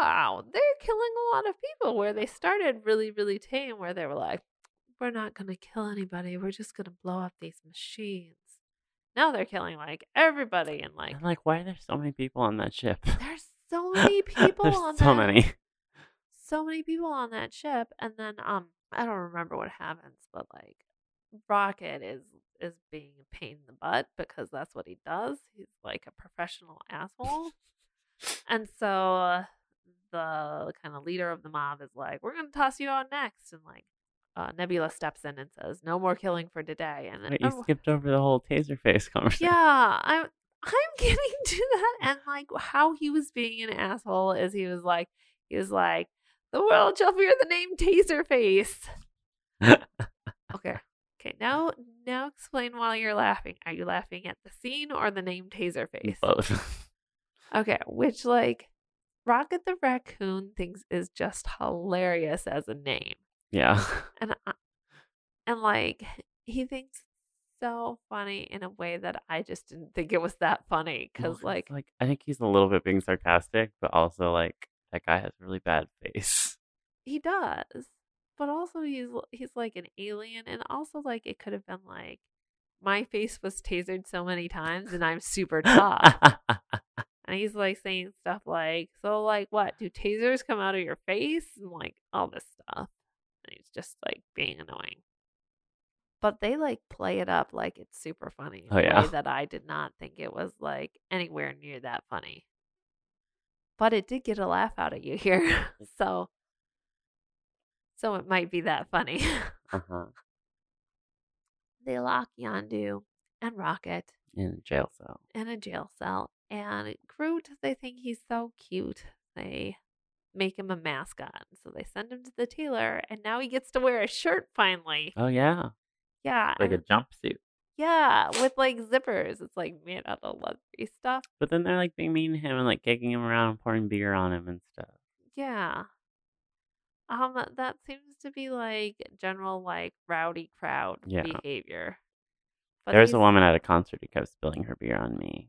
wow, they're killing a lot of people. Where they started really, really tame, where they were like, we're not going to kill anybody. We're just going to blow up these machines. Now they're killing like everybody and like I'm like, why are there so many people on that ship? there's so many people There's on so that many. so many people on that ship and then um I don't remember what happens, but like Rocket is is being a pain in the butt because that's what he does. He's like a professional asshole. and so uh, the kind of leader of the mob is like, "We're gonna toss you out next," and like uh, Nebula steps in and says, "No more killing for today." And then Wait, you everyone- skipped over the whole taser face conversation. yeah, I'm I'm getting to that, and like how he was being an asshole is he was like he was like the world shall fear the name Taserface. Okay, okay. Now now explain why you're laughing. Are you laughing at the scene or the name Taserface? Both. Okay, which like Rocket the Raccoon thinks is just hilarious as a name, yeah. and I, and like he thinks so funny in a way that I just didn't think it was that funny because 'cause, like like I think he's a little bit being sarcastic, but also like that guy has a really bad face. he does, but also he's he's like an alien, and also like it could have been like my face was tasered so many times and I'm super tough. And he's like saying stuff like, So, like, what? Do tasers come out of your face? And like all this stuff. He's just like being annoying. But they like play it up like it's super funny. Oh, yeah. way that I did not think it was like anywhere near that funny. But it did get a laugh out of you here. so, so it might be that funny. uh-huh. they lock Yondu and Rocket In a jail cell. in a jail cell. And Groot, they think he's so cute. They make him a mascot. So they send him to the tailor, and now he gets to wear a shirt finally. Oh yeah. Yeah. Like a jumpsuit. yeah, with like zippers. It's like made out of leathery stuff. But then they're like being mean to him and like kicking him around, and pouring beer on him and stuff. Yeah. Um, that seems to be like general like rowdy crowd Yeah. behavior. But there was a woman at a concert who kept spilling her beer on me.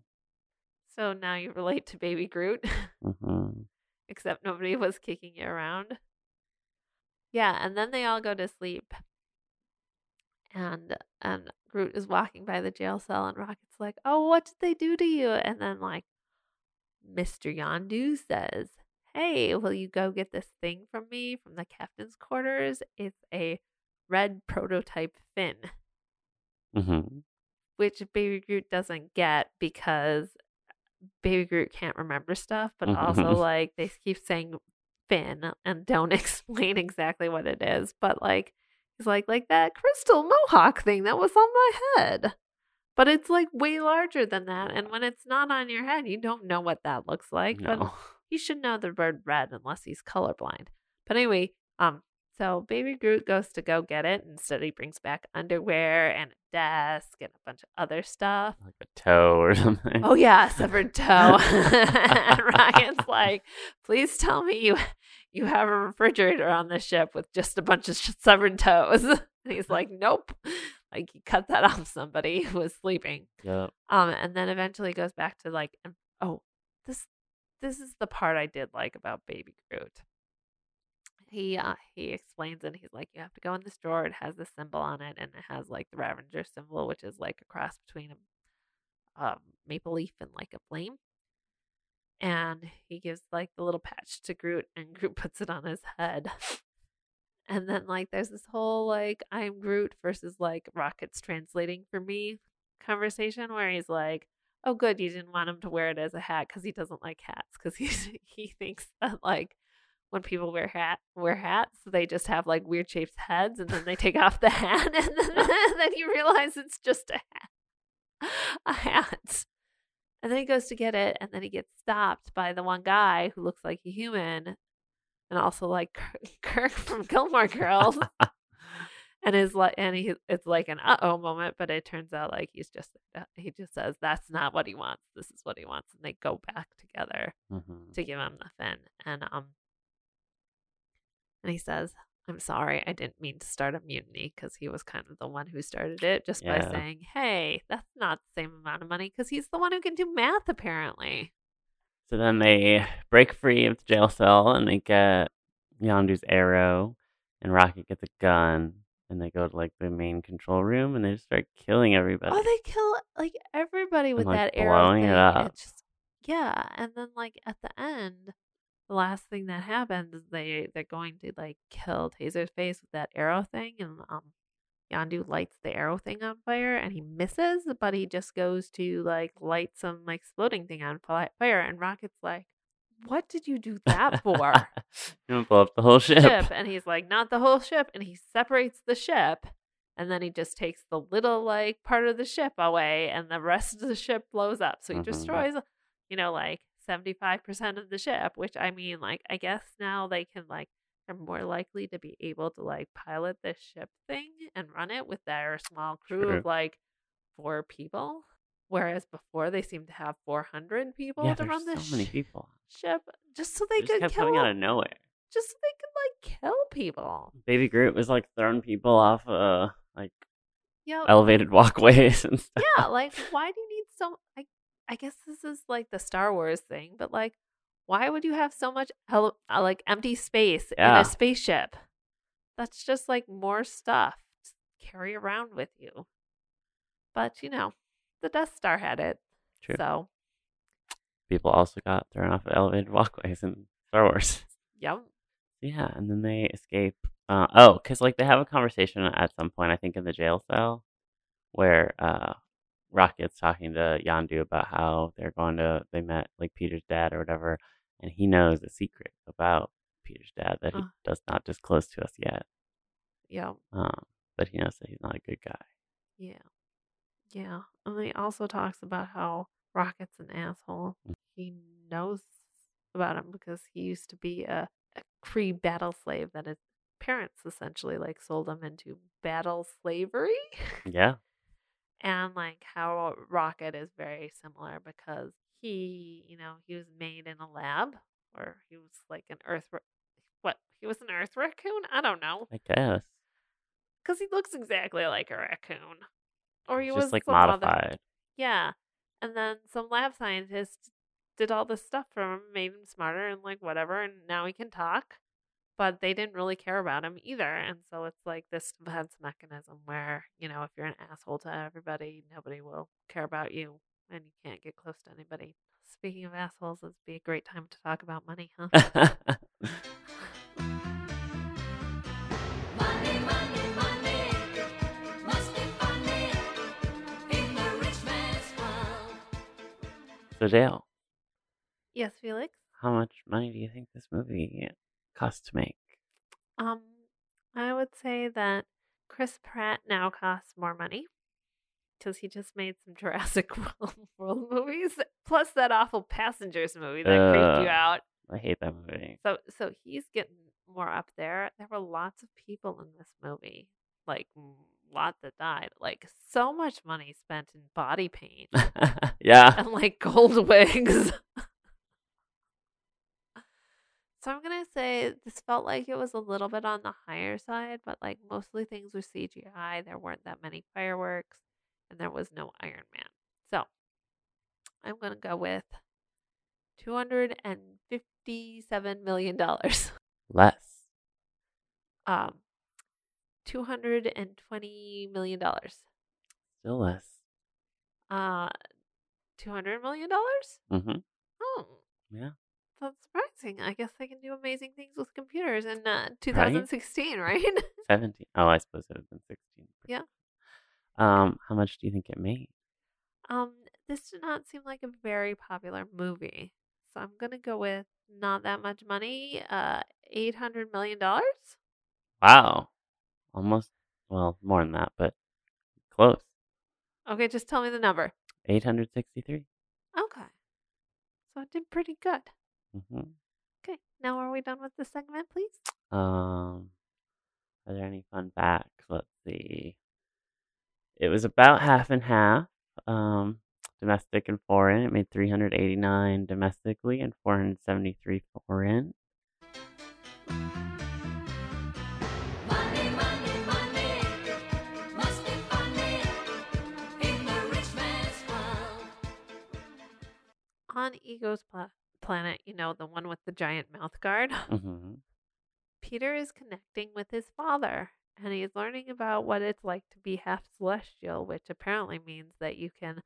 So now you relate to Baby Groot. hmm except nobody was kicking you around. Yeah, and then they all go to sleep. And and Groot is walking by the jail cell and Rocket's like, "Oh, what did they do to you?" And then like Mr. Yondu says, "Hey, will you go get this thing from me from the captain's quarters? It's a red prototype fin." hmm which Baby Groot doesn't get because Baby Groot can't remember stuff, but also Mhm. like they keep saying Finn and don't explain exactly what it is. But like he's like like that crystal mohawk thing that was on my head. But it's like way larger than that. And when it's not on your head, you don't know what that looks like. But No. he should know the word red unless he's colorblind. But anyway, um, so Baby Groot goes to go get it. And instead, he brings back underwear and a desk and a bunch of other stuff. Like a toe or something. Oh yeah, a severed toe. and Ryan's like, "Please tell me you you have a refrigerator on this ship with just a bunch of severed toes." And he's like, "Nope." Like he cut that off somebody who was sleeping. Yep. Um, and then eventually goes back to like, oh, this this is the part I did like about Baby Groot. He uh he explains and He's like, you have to go in this drawer. It has this symbol on it, and it has like the Ravager symbol, which is like a cross between a um, maple leaf and like a flame. And he gives like the little patch to Groot, and Groot puts it on his head. And then like there's this whole like I'm Groot versus like Rocket's translating for me conversation where he's like, "Oh, good, you didn't want him to wear it as a hat because he doesn't like hats because he he thinks that like when people wear hat wear hats they just have like weird shaped heads and then they take off the hat and then, and then you realize it's just a hat, a hat." And then he goes to get it, and then he gets stopped by the one guy who looks like a human, and also like Kirk- from Gilmore Girls. And is like and he it's like an uh-oh moment but it turns out like he's just uh, he just says that's not what he wants. This is what he wants and they go back together hmm to give him the fin and um and he says i'm sorry i didn't mean to start a mutiny because he was kind of the one who started it just by Yeah. saying hey that's not the same amount of money because he's the one who can do math apparently So then they break free of the jail cell and they get Yondu's arrow, and Rocket gets a gun, and they go to like the main control room and they just start killing oh, everybody. Oh, they kill like everybody with like, that arrow blowing it thing. up. It's just yeah, and then like at the end, the last thing that happens is they they're going to like kill Taser's face with that arrow thing, and um, Yondu lights the arrow thing on fire, and he misses, but he just goes to like light some like exploding thing on fire, and Rocket's like, "What did you do that for?" you blow up the whole ship. ship and he's like not the whole ship and he separates the ship and then he just takes the little like part of the ship away and the rest of the ship blows up so he Mhm. destroys you know like 75% of the ship which i mean like i guess now they can like they're more likely to be able to like pilot this ship thing and run it with their small crew True. of like four people whereas before they seemed to have 400 people yeah, to run this so many sh- people. ship just so they They just could kept kill coming out of nowhere. just so they could like kill people. Baby Groot was like throwing people off uh like Yeah, elevated walkways and stuff. yeah. Like, why do you need so? I I guess this is like the Star Wars thing, but like, why would you have so much uh, like empty space in a spaceship? That's just like more stuff to carry around with you. But you know, the Death Star had it, True. so People also got thrown off elevated walkways in Star Wars. yeah. Yeah, and then they escape. Uh, oh, because like they have a conversation at some point, I think in the jail cell, where uh, Rocket's talking to Yondu about how they're going to they met like Peter's dad or whatever, and he knows a secret about Peter's dad that he Oh. does not disclose to us yet. Yeah. Um, but he knows that he's not a good guy. Yeah. Yeah. And he also talks about how Rocket's an asshole. Mm. He knows about him because he used to be a, a Kree battle slave that his parents essentially like sold him into battle slavery. Yeah, and like how Rocket is very similar because he, you know, he was made in a lab or he was like an earth what? He was an earth raccoon? I don't know. I guess Cuz he looks exactly like a raccoon. Or he He's was like some other- modified. yeah. And then some lab scientists did all this stuff for him, made him smarter and like whatever, and now he can talk. But they didn't really care about him either. And so it's like this defense mechanism where, you know, if you're an asshole to everybody, nobody will care about you and you can't get close to anybody. Speaking of assholes, this would be a great time to talk about money, huh? Money, money, money must be funny in the rich man's world. so Dale, yes, Felix. how much money do you think this movie cost to make? Um, I would say that Chris Pratt now costs more money because he just made some Jurassic World, movies, plus that awful Passengers movie that creeped you out. I hate that movie. So, so he's getting more up there. There were lots of people in this movie, like lot that died. Like so much money spent in body paint yeah. and like gold wigs. so I'm gonna say this felt like it was a little bit on the higher side, but like mostly things were CGI. There weren't that many fireworks, and there was no Iron Man. So I'm gonna go with two hundred and fifty-seven million dollars. Less. Um, two hundred and twenty million dollars. Still less. Uh, two hundred million dollars. Mm-hmm. Oh, Yeah. That's surprising. I guess they can do amazing things with computers in uh, 2016, right? 17. Oh, I suppose it would have been 16. Yeah. Um, how much do you think it made? um, this did not seem like a very popular movie, so I'm gonna go with not that much money. Uh, 800 million dollars. Wow. Almost, well, more than that, but close. Okay, just tell me the number. 863. Okay, so it did pretty good. Mm-hmm. Okay, now are we done with the segment, please? Um, are there any fun facts? Let's see. It was about half and half. Um, domestic and foreign. It made 389 domestically and 473 foreign. Money, money, money must be funny in the rich man's world. On Ego's pla- planet, you know, the one with the giant mouth guard, hmm Peter is connecting with his father and he's learning about what it's like to be half celestial, which apparently means that you can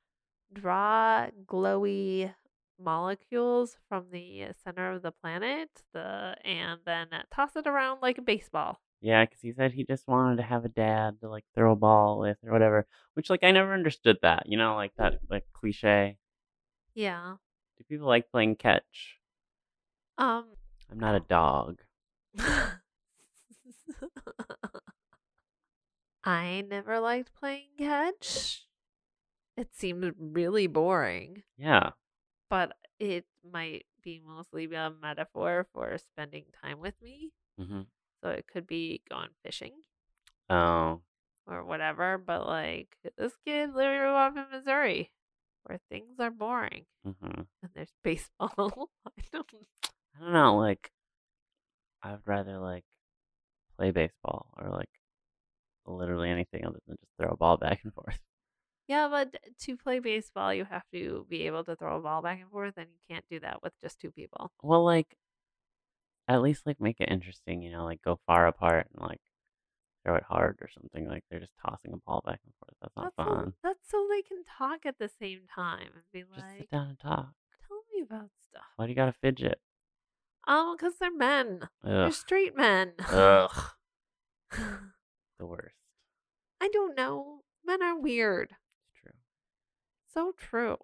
draw glowy molecules from the center of the planet the and then toss it around like a baseball. Yeah, because he said he just wanted to have a dad to like throw a ball with or whatever. Which like I never understood that. You know, like that like cliche. Yeah. Do people like playing catch? Um I'm not a dog. I never liked playing catch. It seemed really boring, Yeah. but it might be mostly a metaphor for spending time with me. hmm So it could be going fishing Oh. or whatever. But like this kid literally grew up in Missouri where things are boring hmm and there's baseball. I don't I don't know. Like, I would rather like play baseball or like literally anything other than just throw a ball back and forth. Yeah, but to play baseball, you have to be able to throw a ball back and forth, and you can't do that with just two people. Well, like, at least like make it interesting. You know, like go far apart and like throw it hard or something. Like they're just tossing a ball back and forth. That's not that's, so, fun. that's so they can talk at the same time and be Just like, sit down and talk. "Tell me about stuff." Why do you gotta fidget? Oh, because they're men. They're straight men. Ugh. The worst. I don't know. Men are weird. It's true. So true.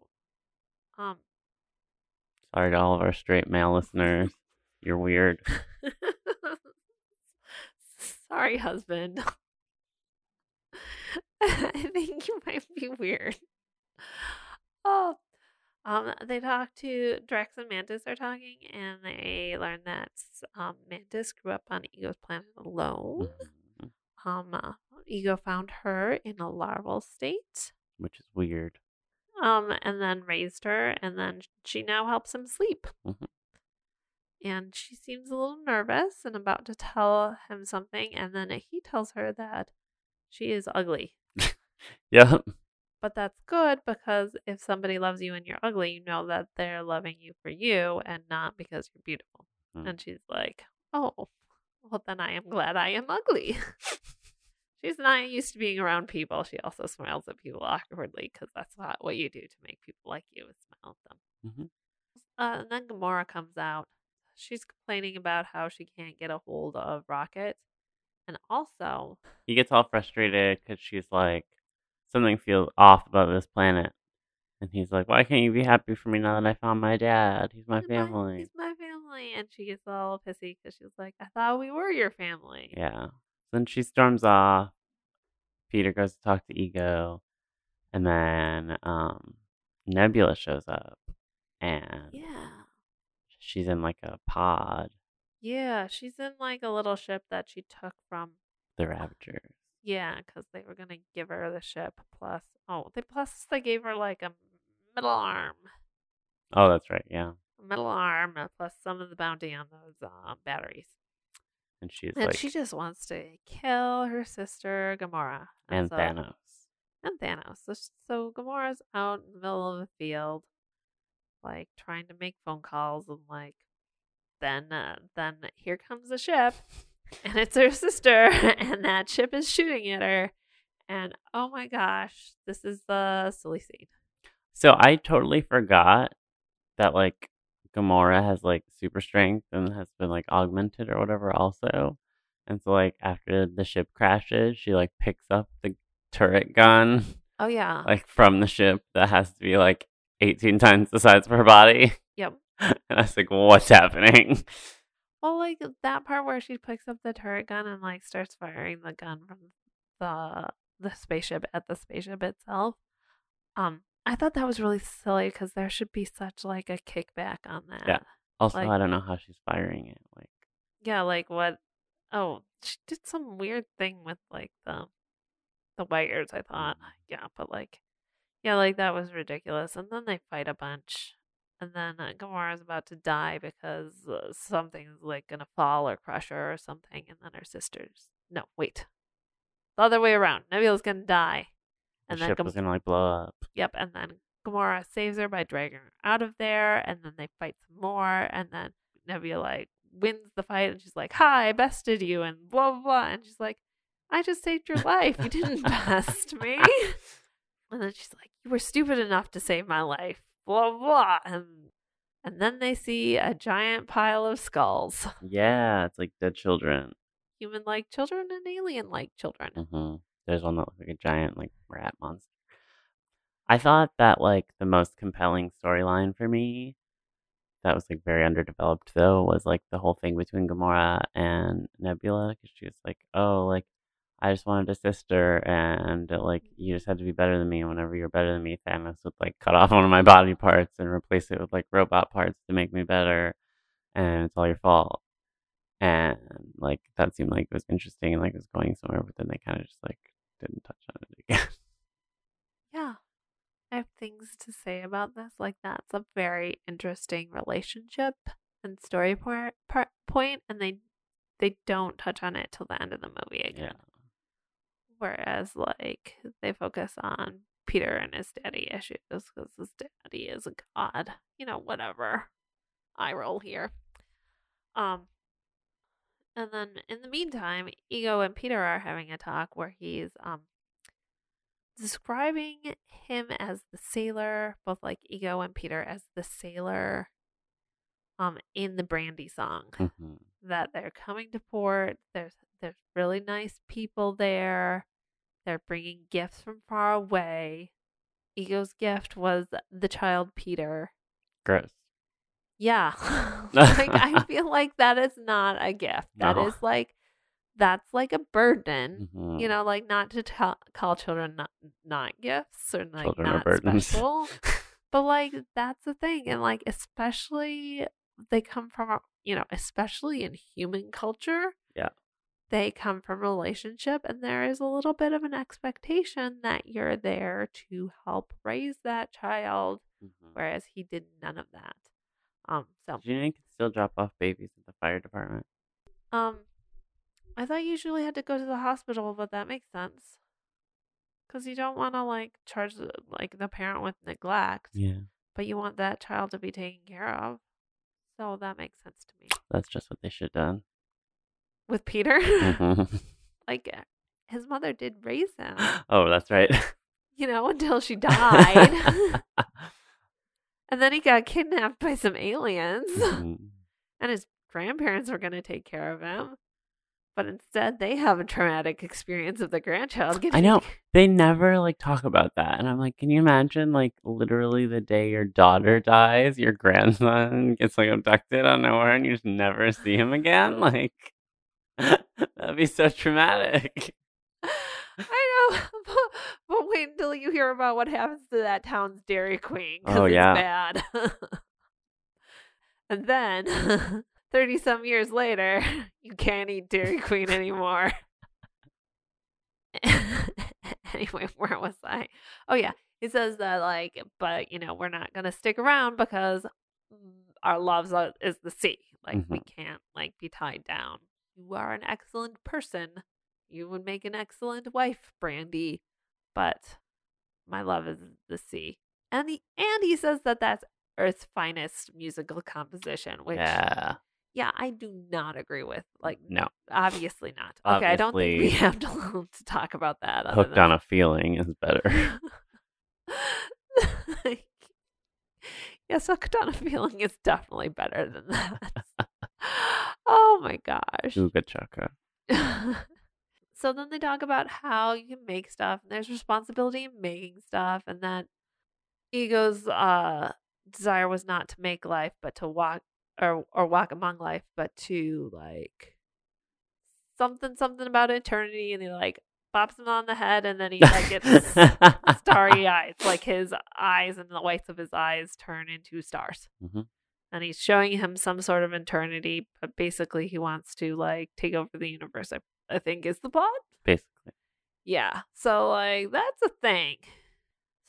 Um. Sorry to all of our straight male listeners. You're weird. Sorry, husband. I think you might be weird. Oh, um, they talk to Drax and Mantis are talking, and they learn that um, Mantis grew up on Ego's planet alone. Mhm. Um, uh, Ego found her in a larval state, Which is weird. um, and then raised her, and then she now helps him sleep. Mhm. And she seems a little nervous and about to tell him something, and then he tells her that she is ugly. yeah But that's good because if somebody loves you and you're ugly, you know that they're loving you for you and not because you're beautiful. Mm. And she's like, Oh, well, then I am glad I am ugly. she's not used to being around people. She also smiles at people awkwardly because that's not what you do to make people like you is smile at them. Mhm. Uh, and then Gamora comes out. She's complaining about how she can't get a hold of Rocket. And also, He gets all frustrated because she's like, something feels off about this planet. And he's like, why can't you be happy for me now that I found my dad? He's my family. He's my family. And she gets all pissy because she's like, I thought we were your family. Yeah. Then she storms off. Peter goes to talk to Ego. And then um, Nebula shows up. And Yeah. She's in like a pod, Yeah. She's in like a little ship that she took from, the Ravagers. yeah, because they were going to give her the ship. Plus, oh, they plus they gave her like a middle arm. Oh, that's right. Yeah. A middle arm uh, plus some of the bounty on those uh, batteries. And she's And like, she just wants to kill her sister Gamora. and so- Thanos. and Thanos. So, so Gamora's out in the middle of the field, like trying to make phone calls, and like then uh, then here comes a ship, and it's her sister, and that ship is shooting at her, and oh my gosh, this is the silly scene. So I totally forgot that like Gamora has like super strength and has been like augmented or whatever also. And so like after the ship crashes, she like picks up the turret gun Oh yeah, like from the ship that has to be like 18 times the size of her body. yep. And I was like, what's happening? Well, like that part where she picks up the turret gun and like starts firing the gun from the the spaceship at the spaceship itself. Um, I thought that was really silly because there should be such like a kickback on that. Yeah. Also, Like- I don't know how she's firing it. Like, Yeah, like what? Oh, she did some weird thing with like the the wires. I thought, yeah, but like, yeah, like that was ridiculous. And then they fight a bunch, and then uh, Gamora's about to die because uh, something's like gonna fall or crush her or something. And then her sisters. No, wait, the other way around. Nebula's gonna die, the and then ship Gam- was gonna like blow up. yep, and then Gamora saves her by dragging her out of there, and then they fight some more, and then Nebula like wins the fight, and she's like, "Hi, I bested you," and blah blah blah, and she's like, "I just saved your life. You didn't best me." And then she's like, "You were stupid enough to save my life." Blah blah, and and then they see a giant pile of skulls, Yeah, it's like dead children. human-like children and alien-like children. hmm There's one that looks like a giant like rat monster. I thought that like the most compelling storyline for me, that was like very underdeveloped though, was like the whole thing between Gamora and Nebula because she was like, oh, like I just wanted a sister, and like you just had to be better than me. And whenever you're better than me, Thanos would like cut off one of my body parts and replace it with like robot parts to make me better, and it's all your fault. And like that seemed like it was interesting and like it was going somewhere, but then they kind of just like didn't touch on it again. Yeah. I have things to say about this. Like, that's a very interesting relationship and story part, part point, and they they don't touch on it till the end of the movie again. yeah. Whereas, like, they focus on Peter and his daddy issues because his daddy is a god. You know, whatever. I roll here. Um, and then in the meantime, Ego and Peter are having a talk where he's um describing him as the sailor, both like Ego and Peter as the sailor um in the Brandy song hmm that they're coming to port. There's there's really nice people there. They're bringing gifts from far away. Ego's gift was the child Peter. Gross. Yeah. like I feel like that is not a gift. That is No. like that's like a burden. Mhm. You know, like not to tell, call children not, not gifts or like Children not special. but like that's the thing and like especially they come from you know especially in human culture Yeah. They come from relationship and there is a little bit of an expectation that you're there to help raise that child Mhm. whereas he did none of that um so Did you know you can still drop off babies at the fire department? um i thought you usually had to go to the hospital but that makes sense because you don't want to like charge the, like the parent with neglect Yeah. but you want that child to be taken care of. So that makes sense to me. That's just what they should have done. With Peter, Mhm. like uh, his mother did raise him, oh, that's right. you know, until she died. and then he got kidnapped by some aliens, Mhm. and his grandparents were going to take care of him. But instead, they have a traumatic experience of the grandchild getting. I know. They never like talk about that. And I'm like, can you imagine like literally the day your daughter dies, your grandson gets like abducted out of nowhere and you just never see him again? Like that'd be so traumatic. I know, but, but wait until you hear about what happens to that town's Dairy Queen. Oh, it's yeah. bad. and then, thirty some years later, you can't eat Dairy Queen anymore. anyway, where was I? Oh yeah, he says that like, but you know, we're not gonna stick around because our love is the sea. Like we mm-hmm. can't like be tied down. You are an excellent person. You would make an excellent wife, Brandy, but my love is the sea. And he and he says that that's Earth's finest musical composition, which yeah, yeah. I do not agree with. Like, No. obviously not. Okay, I don't think we have to um, to talk about that. Hooked than- on a feeling is better. Like, yes, hooked on a feeling is definitely better than that. oh my gosh. Ooga chaka. so then they talk about how you can make stuff and there's responsibility in making stuff and that ego's uh desire was not to make life but to walk or or walk among life but to like something something about eternity and he like bops him on the head and then he like gets starry eyes like his eyes and the whites of his eyes turn into stars Mhm. And he's showing him some sort of eternity but basically he wants to like take over the universe i, I think is the plot. Basically. yeah so like that's a thing.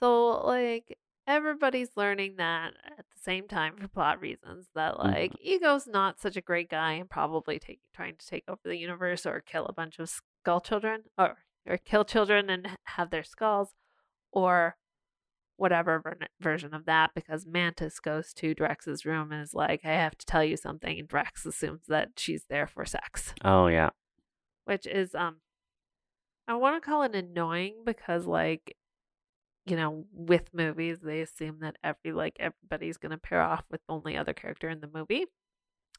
So like everybody's learning that at the same time for plot reasons that mm-hmm. like ego's not such a great guy and probably take, trying to take over the universe or kill a bunch of skull children or or kill children and have their skulls or whatever ver- version of that because Mantis goes to Drax's room and is like, I have to tell you something. And Drex assumes that she's there for sex, Oh yeah. which is, um, I want to call it annoying because, like, you know, with movies, they assume that every, like, everybody's going to pair off with the only other character in the movie.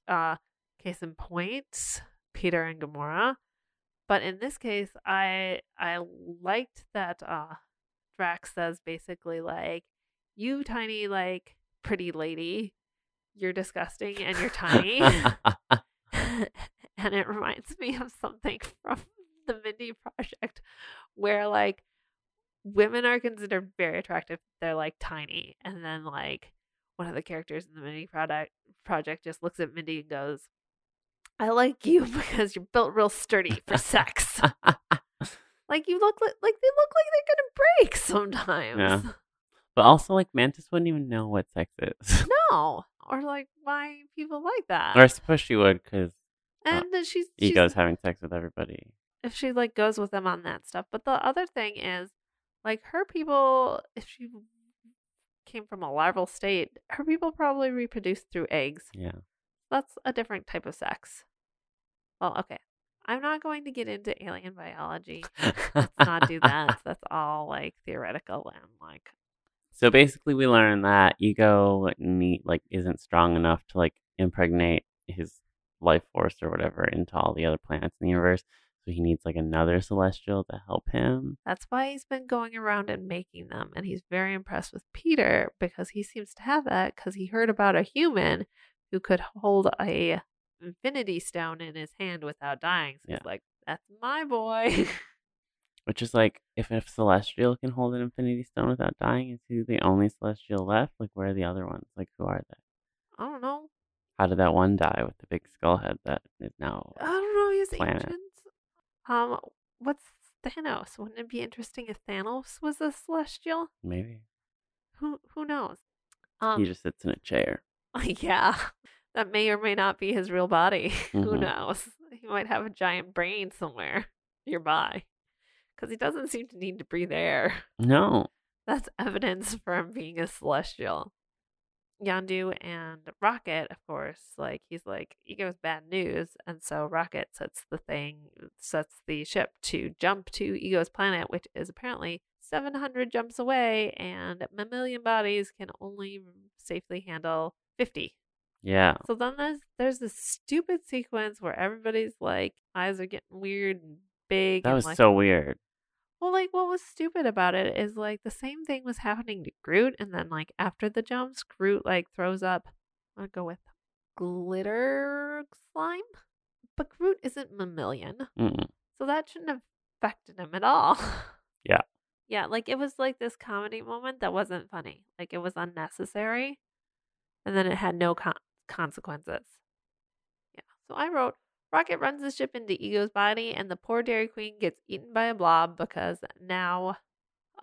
Uh, case in point, Peter and Gamora. But in this case, I I liked that uh Drax says basically like, "You tiny like pretty lady, you're disgusting and you're tiny." and it reminds me of something from the Mindy Project where like women are considered very attractive. They're like tiny, and then like one of the characters in the Mindy product project just looks at Mindy and goes, "I like you because you're built real sturdy for sex." Like you look like like they look like they're gonna break sometimes. Yeah. but also, like Mantis wouldn't even know what sex is. No, or like why people like that. or I suppose she would, because uh, and then she's, she's Ego's having sex with everybody. if she like goes with them on that stuff. But the other thing is, like her people, if she came from a larval state, her people probably reproduced through eggs. Yeah. That's a different type of sex. Well, okay. I'm not going to get into alien biology. Let's not do that. That's all like theoretical and like So basically, we learn that Ego need, like isn't strong enough to like impregnate his life force or whatever into all the other planets in the universe. So he needs like another celestial to help him. That's why he's been going around and making them. And he's very impressed with Peter because he seems to have that because he heard about a human who could hold a infinity stone in his hand without dying. So Yeah. he's like, that's my boy. Which is like, if a celestial can hold an Infinity Stone without dying, is he the only celestial left? Like, where are the other ones? Like, who are they? I don't know. How did that one die with the big skull head that is now? I don't know. He's Planet. ancient. Um, what's Thanos? Wouldn't it be interesting if Thanos was a celestial? Maybe Who who knows? Um, he just sits in a chair. yeah, that may or may not be his real body. Who Mhm. knows? He might have a giant brain somewhere nearby, because he doesn't seem to need to breathe air. No, That's evidence for him being a celestial. Yondu and Rocket, of course, like he's like ego's bad news, and so Rocket sets the thing, sets the ship to jump to Ego's planet, which is apparently 700 jumps away, and mammalian bodies can only safely handle 50. Yeah, So then there's there's this stupid sequence where everybody's like eyes are getting weird and big. that and was like, so weird. well, like what was stupid about it is like the same thing was happening to Groot, and then like after the jumps, Groot like throws up. I'll go with glitter slime, but Groot isn't mammalian, Mm-mm. so that shouldn't have affected him at all. Yeah. yeah, like it was like this comedy moment that wasn't funny. Like it was unnecessary, and then it had no con- consequences. Yeah, so I wrote. Rocket runs the ship into Ego's body, and the poor Dairy Queen gets eaten by a blob because now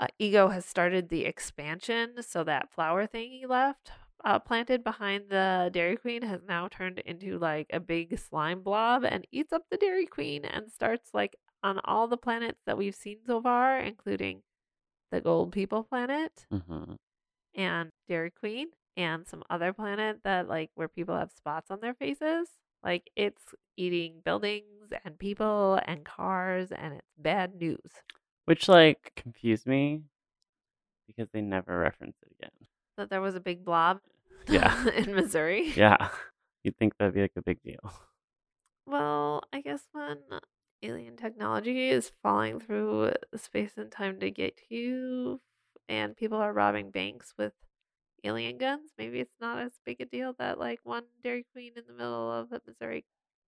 uh, Ego has started the expansion. So that flower thing he left uh, planted behind the Dairy Queen has now turned into like a big slime blob and eats up the Dairy Queen and starts like on all the planets that we've seen so far, including the Gold People planet hmm and Dairy Queen and some other planet that like where people have spots on their faces. Like it's eating buildings and people and cars and it's bad news. Which like confused me because they never reference it again. That there was a big blob Yeah. in Missouri. Yeah, you'd think that'd be like a big deal. Well, I guess when alien technology is falling through space and time to get to you and people are robbing banks with alien guns, maybe it's not as big a deal that like one Dairy Queen in the middle of Missouri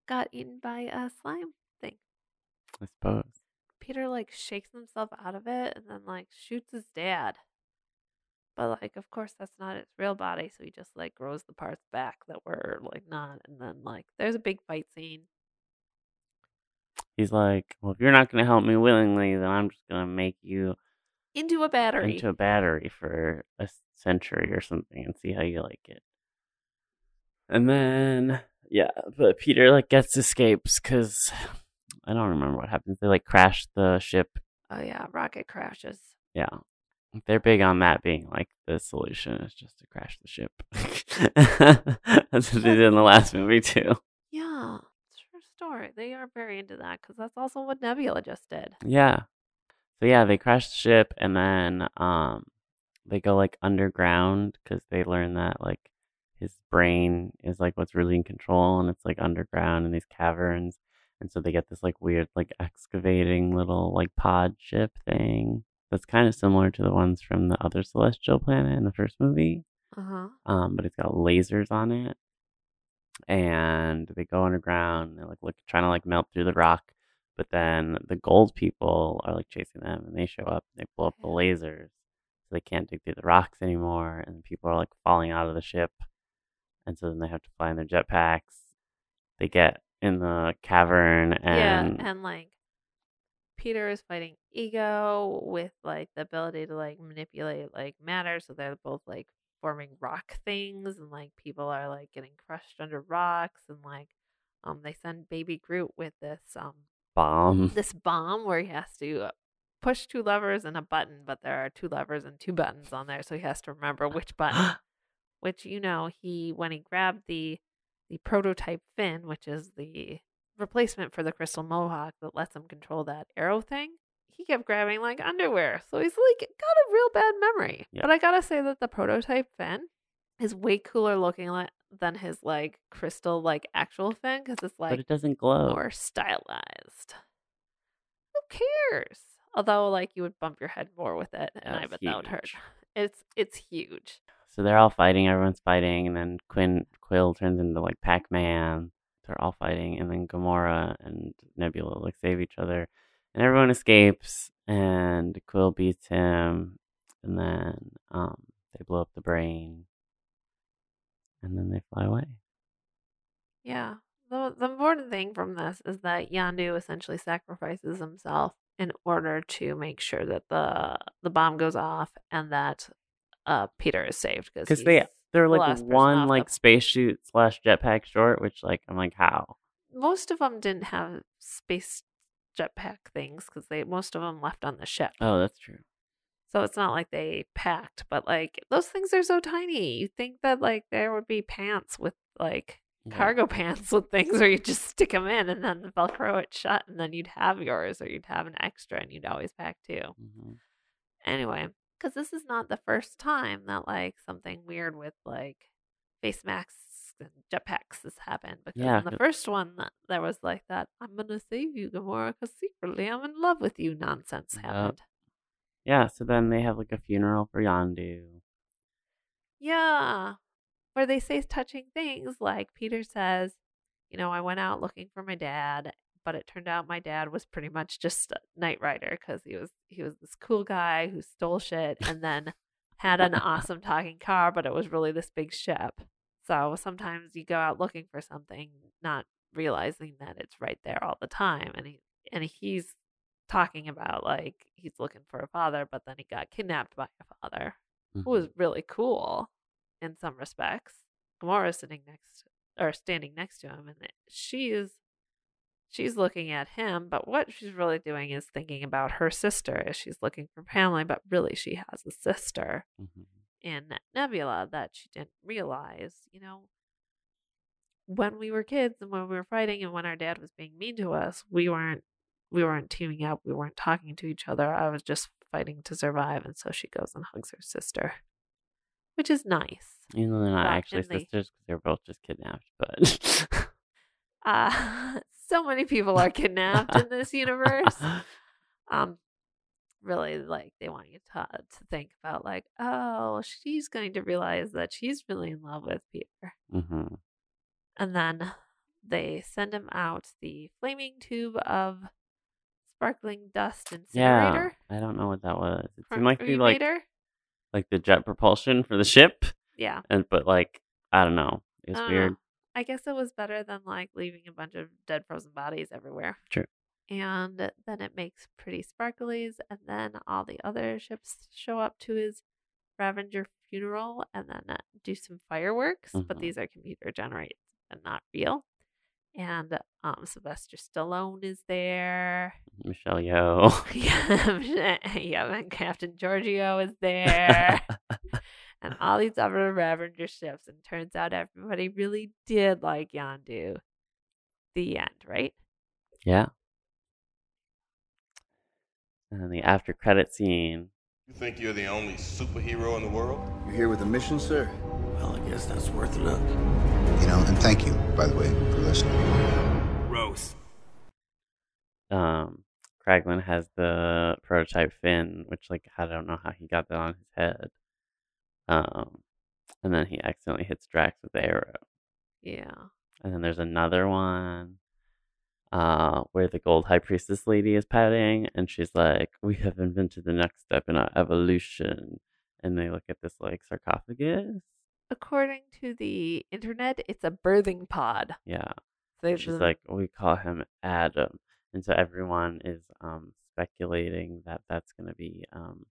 got eaten by a slime thing. I suppose. Peter like shakes himself out of it and then like shoots his dad. But like of course that's not its real body, so he just like grows the parts back that were like not and then like there's a big fight scene. He's like, well, if you're not going to help me willingly, then I'm just going to make you Into a battery. into a battery for a century or something and see how you like it. And then, yeah, but Peter like gets escapes because I don't remember what happens. They like crash the ship. oh yeah, rocket crashes. Yeah, They're big on that being like the solution is just to crash the ship. That's what they did in the last movie too. Yeah, true story. They are very into that because that's also what Nebula just did. Yeah. So yeah, they crash the ship and then um they go like underground because they learn that like his brain is like what's really in control and it's like underground in these caverns and so they get this like weird like excavating little like pod ship thing that's kind of similar to the ones from the other celestial planet in the first movie Uh huh. um, but it's got lasers on it. And they go underground. They're like look, trying to like melt through the rock, but then the gold people are like chasing them, and they show up. And they blow up the lasers, so they can't dig through the rocks anymore. And people are like falling out of the ship, and so then they have to fly in their jetpacks. They get in the cavern, and yeah, and like Peter is fighting ego with like the ability to like manipulate like matter, so they're both like forming rock things, and like people are like getting crushed under rocks, and like um they send Baby Groot with this um bomb. this bomb where he has to uh, push two levers and a button, but there are two levers and two buttons on there, so he has to remember which button. which you know he when he grabbed the the prototype fin, which is the replacement for the crystal mohawk that lets him control that arrow thing. He kept grabbing like underwear, so he's like got a real bad memory. Yeah. But I gotta say that the prototype fin is way cooler looking like than his like crystal like actual fin because it's like but it doesn't glow. more stylized. Who cares? Although, like, you would bump your head more with it, and Yeah, I bet that would hurt. It's it's huge. So they're all fighting, everyone's fighting, and then Quinn Quill turns into like Pac Man. They're all fighting, and then Gamora and Nebula like save each other, and everyone escapes, and Quill beats him, and then um they blow up the brain, and then they fly away. Yeah. The the important thing from this is that Yondu essentially sacrifices himself in order to make sure that the the bomb goes off and that uh Peter is saved Because they they're like person one like the- spacesuit slash jetpack short, which like I'm like how most of them didn't have space jetpack things because they most of them left on the ship. oh that's true. So it's not like they packed, but like those things are so tiny. You think that like there would be pants with like Yeah. cargo pants with things where you just stick them in and then velcro it shut and then you'd have yours or you'd have an extra and you'd always pack two. Mhm. Anyway, because this is not the first time that like something weird with like face masks and jetpacks has happened. Because Yeah, in the first one, that there was like that "I'm gonna save you, Gamora, because secretly I'm in love with you" nonsense Yep. happened. Yeah, so then they have like a funeral for Yondu. Yeah. Where they say touching things like Peter says, you know, I went out looking for my dad, but it turned out my dad was pretty much just a Knight Rider because he was he was this cool guy who stole shit and then had an awesome talking car, but it was really this big ship. So sometimes you go out looking for something, not realizing that it's right there all the time. And he and he's talking about like he's looking for a father, but then he got kidnapped by a father who Mhm. was really cool in some respects. Gamora's sitting next or standing next to him, and she's she's looking at him, but what she's really doing is thinking about her sister as she's looking for family, but really she has a sister Mhm. in Nebula that she didn't realize. You know, when we were kids and when we were fighting and when our dad was being mean to us, we weren't we weren't teaming up, we weren't talking to each other. I was just fighting to survive, and so she goes and hugs her sister, which is nice. Even though they're not But actually sisters because they're both just kidnapped, but Uh, so many people are kidnapped in this universe. Um, really, like they want you to to think about, like, oh, she's going to realize that she's really in love with Peter, hmm and then they send him out the flaming tube of sparkling dust Yeah, incinerator. I don't know what that was. It seemed like be like? Like the jet propulsion for the ship, yeah. and but like I don't know. It I was don't weird. I guess it was better than like leaving a bunch of dead frozen bodies everywhere. True. And then it makes pretty sparklies, and then all the other ships show up to his Ravager funeral and then uh, do some fireworks. But Mhm. these are computer generated and not real. And um, Sylvester Stallone is there. Michelle Yeoh. yeah, yeah, and Captain Giorgio is there. and all these other Ravager ships. And turns out everybody really did like Yondu. The end, right? yeah. And then the after credit scene. You think you're the only superhero in the world? You're here with a mission, sir? Well, I guess that's worth a look. You know, and thank you, by the way, for listening. Rose. Um, Kraglin has the prototype fin, which like I don't know how he got that on his head. Um, and then he accidentally hits Drax with the arrow. Yeah. And then there's another one uh, where the gold high priestess lady is pouting, and she's like, "We have invented the next step in our evolution." And they look at this like sarcophagus. According to the internet, it's a birthing pod. Yeah, So she's like, "We call him Adam," and so everyone is um speculating that that's gonna be um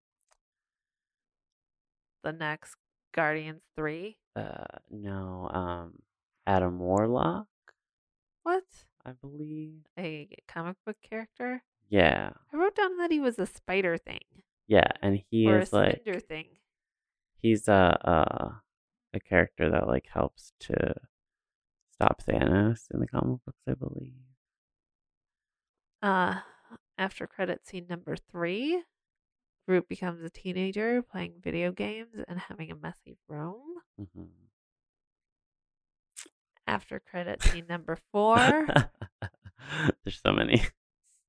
the next Guardians 3. uh no um Adam Warlock, What? I believe. A comic book character? Yeah, I wrote down that he was a spider thing. yeah, and he or is a like thing. he's a a a character that like helps to stop Thanos in the comic books, I believe. Uh, after credit scene number three, Groot becomes a teenager playing video games and having a messy room. hmm After credit scene number four, There's so many.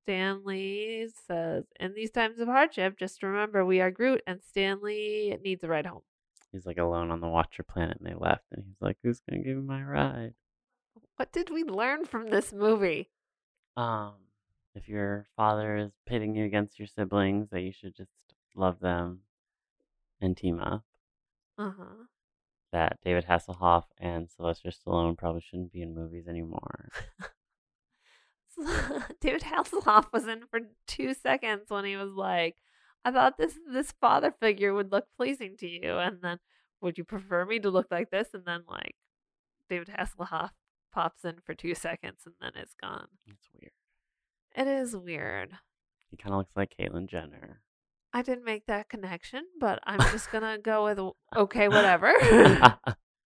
Stan Lee says, In these times of hardship, just remember we are Groot and Stan Lee needs a ride home. He's like alone on the Watcher planet, and they left, and he's like, "Who's gonna give me my ride?" What did we learn from this movie? Um, if your father is pitting you against your siblings, that you should just love them and team up. Uh huh. That David Hasselhoff and Sylvester Stallone probably shouldn't be in movies anymore. David Hasselhoff was in for two seconds when he was like, "I thought this this father figure would look pleasing to you, and then would you prefer me to look like this?" And then like, David Hasselhoff pops in for two seconds and then it's gone. It's weird. It is weird. He kind of looks like Caitlyn Jenner. I didn't make that connection, but I'm just gonna go with okay, whatever.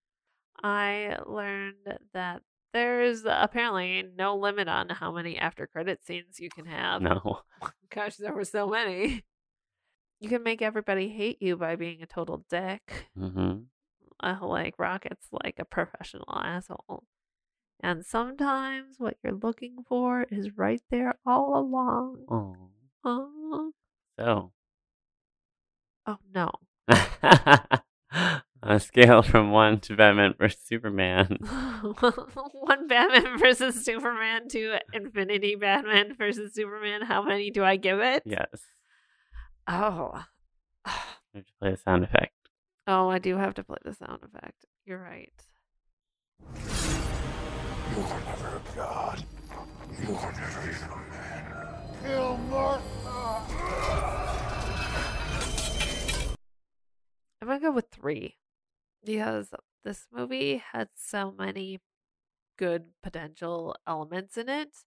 I learned that there's apparently no limit on how many after credit scenes you can have. no. Gosh, there were so many. You can make everybody hate you by being a total dick. hmm Uh, like Rocket's like a professional asshole. And sometimes what you're looking for is right there all along. Oh. So, oh no. on a scale from one to Batman versus Superman, One Batman versus Superman to Infinity Batman versus Superman. How many do I give it? yes, Oh. we have to play the sound effect. Oh, I do have to play the sound effect. You're right. You were never a god. You were never even a man. Kill Martha! I'm gonna go with three because this movie had so many good potential elements in it,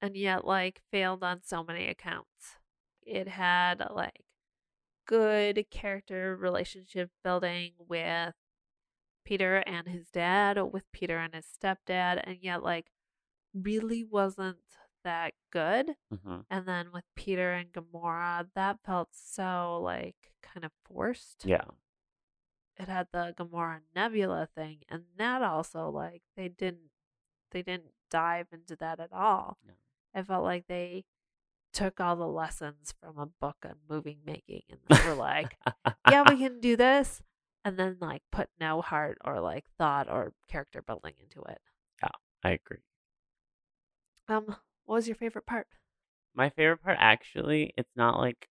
and yet like failed on so many accounts. It had like good character relationship building with Peter and his dad, with Peter and his stepdad, and yet like really wasn't that good. hmm And then with Peter and Gamora, that felt so like kind of forced Yeah, it had the Gamora Nebula thing, and that also like they didn't they didn't dive into that at all. No. I felt like they took all the lessons from a book on movie making and were like, Yeah, we can do this and then like put no heart or like thought or character building into it. Yeah, I agree. Um, what was your favorite part? My favorite part, actually, it's not like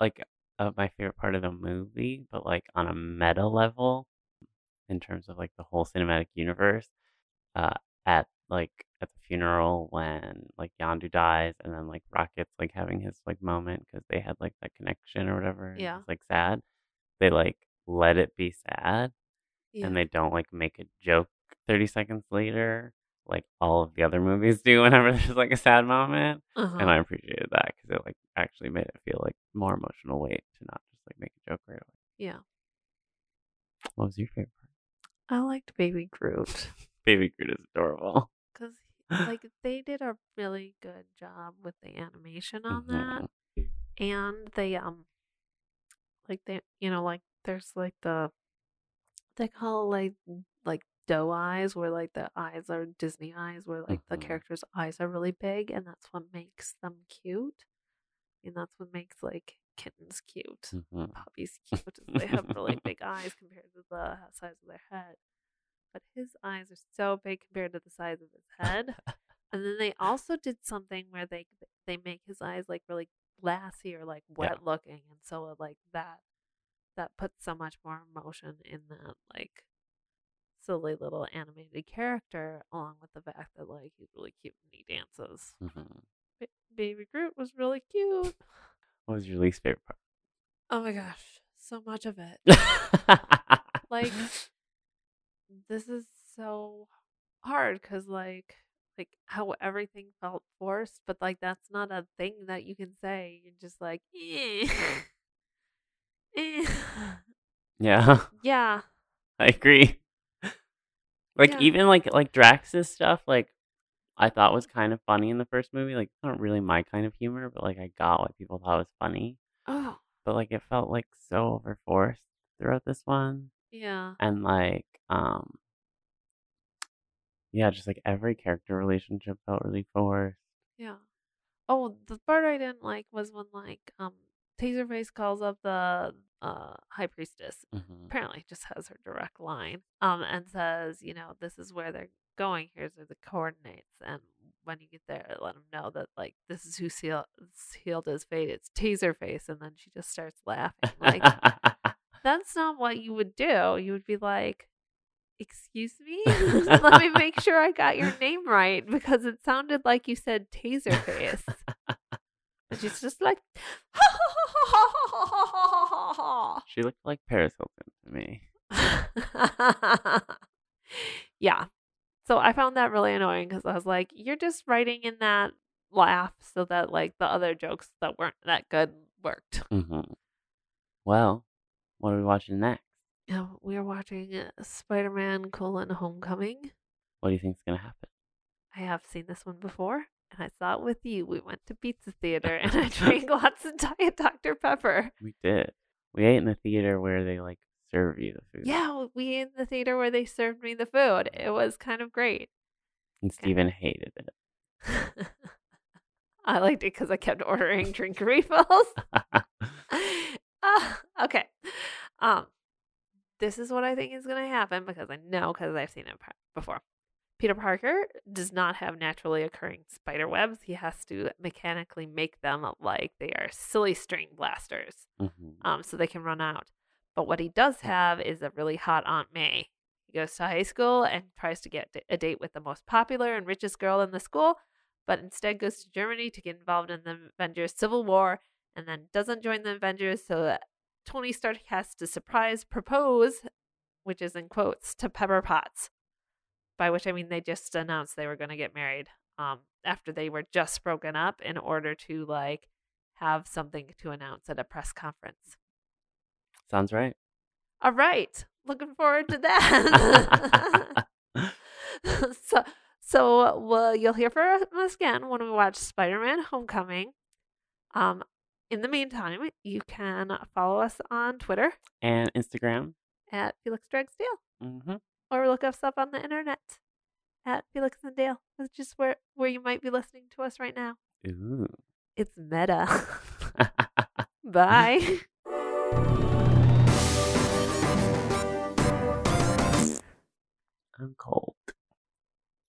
like uh, my favorite part of the movie, but like on a meta level, in terms of like the whole cinematic universe. Uh, at like at the funeral when like Yondu dies, and then like Rocket's like having his like moment because they had like that connection or whatever. Yeah. It's like sad. They like let it be sad, Yeah. and they don't like make a joke 30 seconds later like all of the other movies do whenever there's like a sad moment, Uh-huh. and I appreciated that because it like actually made it feel like more emotional weight to not just like make a joke right away. yeah. What was your favorite part? I liked Baby Groot Baby Groot is adorable. because like they did a really good job with the animation on that. And they um like they you know like there's like the they call like like doe eyes where like the eyes are disney eyes where like the Mhm. characters eyes are really big and that's what makes them cute and that's what makes like kittens cute Mhm. puppies cute they have really big eyes compared to the size of their head but his eyes are so big compared to the size of his head and then they also did something where they they make his eyes like really glassy or like Yeah. wet looking, and so like that that puts so much more emotion in that like silly little animated character, along with the fact that like he's really cute and he dances. Mhm. Ba- Baby Groot was really cute. What was your least favorite part? Oh my gosh, so much of it. like this is so hard because like like how everything felt forced but like that's not a thing that you can say you're just like eh. Eh. yeah, yeah I agree. Like Yeah. even like like Drax's stuff, like I thought was kind of funny in the first movie. Like it's not really my kind of humor, but like I got what people thought was funny. oh But like it felt like so overforced throughout this one. Yeah. And like um yeah just like every character relationship felt really forced. Yeah. Oh the part i didn't like was when like um taserface calls up the uh high priestess Mhm. apparently just has her direct line um and says you know this is where they're going. Here's the coordinates. And when you get there let them know that like this is who seal- sealed his fate. It's taserface. And then she just starts laughing like that's not what you would do. You would be like excuse me? Let me make sure i got your name right because it sounded like you said taserface and she's just like she looked like paris hilton to me. Yeah. So I found that really annoying because I was like, you're just writing in that laugh so that like the other jokes that weren't that good worked. hmm well what are we watching next Yeah, we are watching uh, Spider-Man: colon Homecoming. what do you think's gonna happen I have seen this one before, and I saw it with you. We went to pizza theater, and I drank lots of Diet Dr Pepper. we did we ate in the theater where they like serve you the food Yeah, we ate in the theater where they served me the food. It was kind of great. and steven hated it I liked it because I kept ordering drink refills. Okay. Um, this is what I think is going to happen because I know because I've seen it before. Peter Parker does not have naturally occurring spider webs. He has to mechanically make them like they are silly string blasters, Mhm. um, so they can run out. But what he does have is a really hot Aunt May. He goes to high school and tries to get a date with the most popular and richest girl in the school, but instead goes to Germany to get involved in the Avengers Civil War and then doesn't join the Avengers. So that Tony Stark has to surprise propose, which is in quotes, to Pepper Potts, by which I mean they just announced they were going to get married um, after they were just broken up in order to like have something to announce at a press conference. sounds right All right, looking forward to that. so, so well, you'll hear from us again when we watch Spider-Man: Homecoming. Um, in the meantime, you can follow us on Twitter and instagram at Felix Dragsdale, hmm or look us up on the internet at Felix and Dale, which is where where you might be listening to us right now. Ooh. It's meta. Bye. i'm cold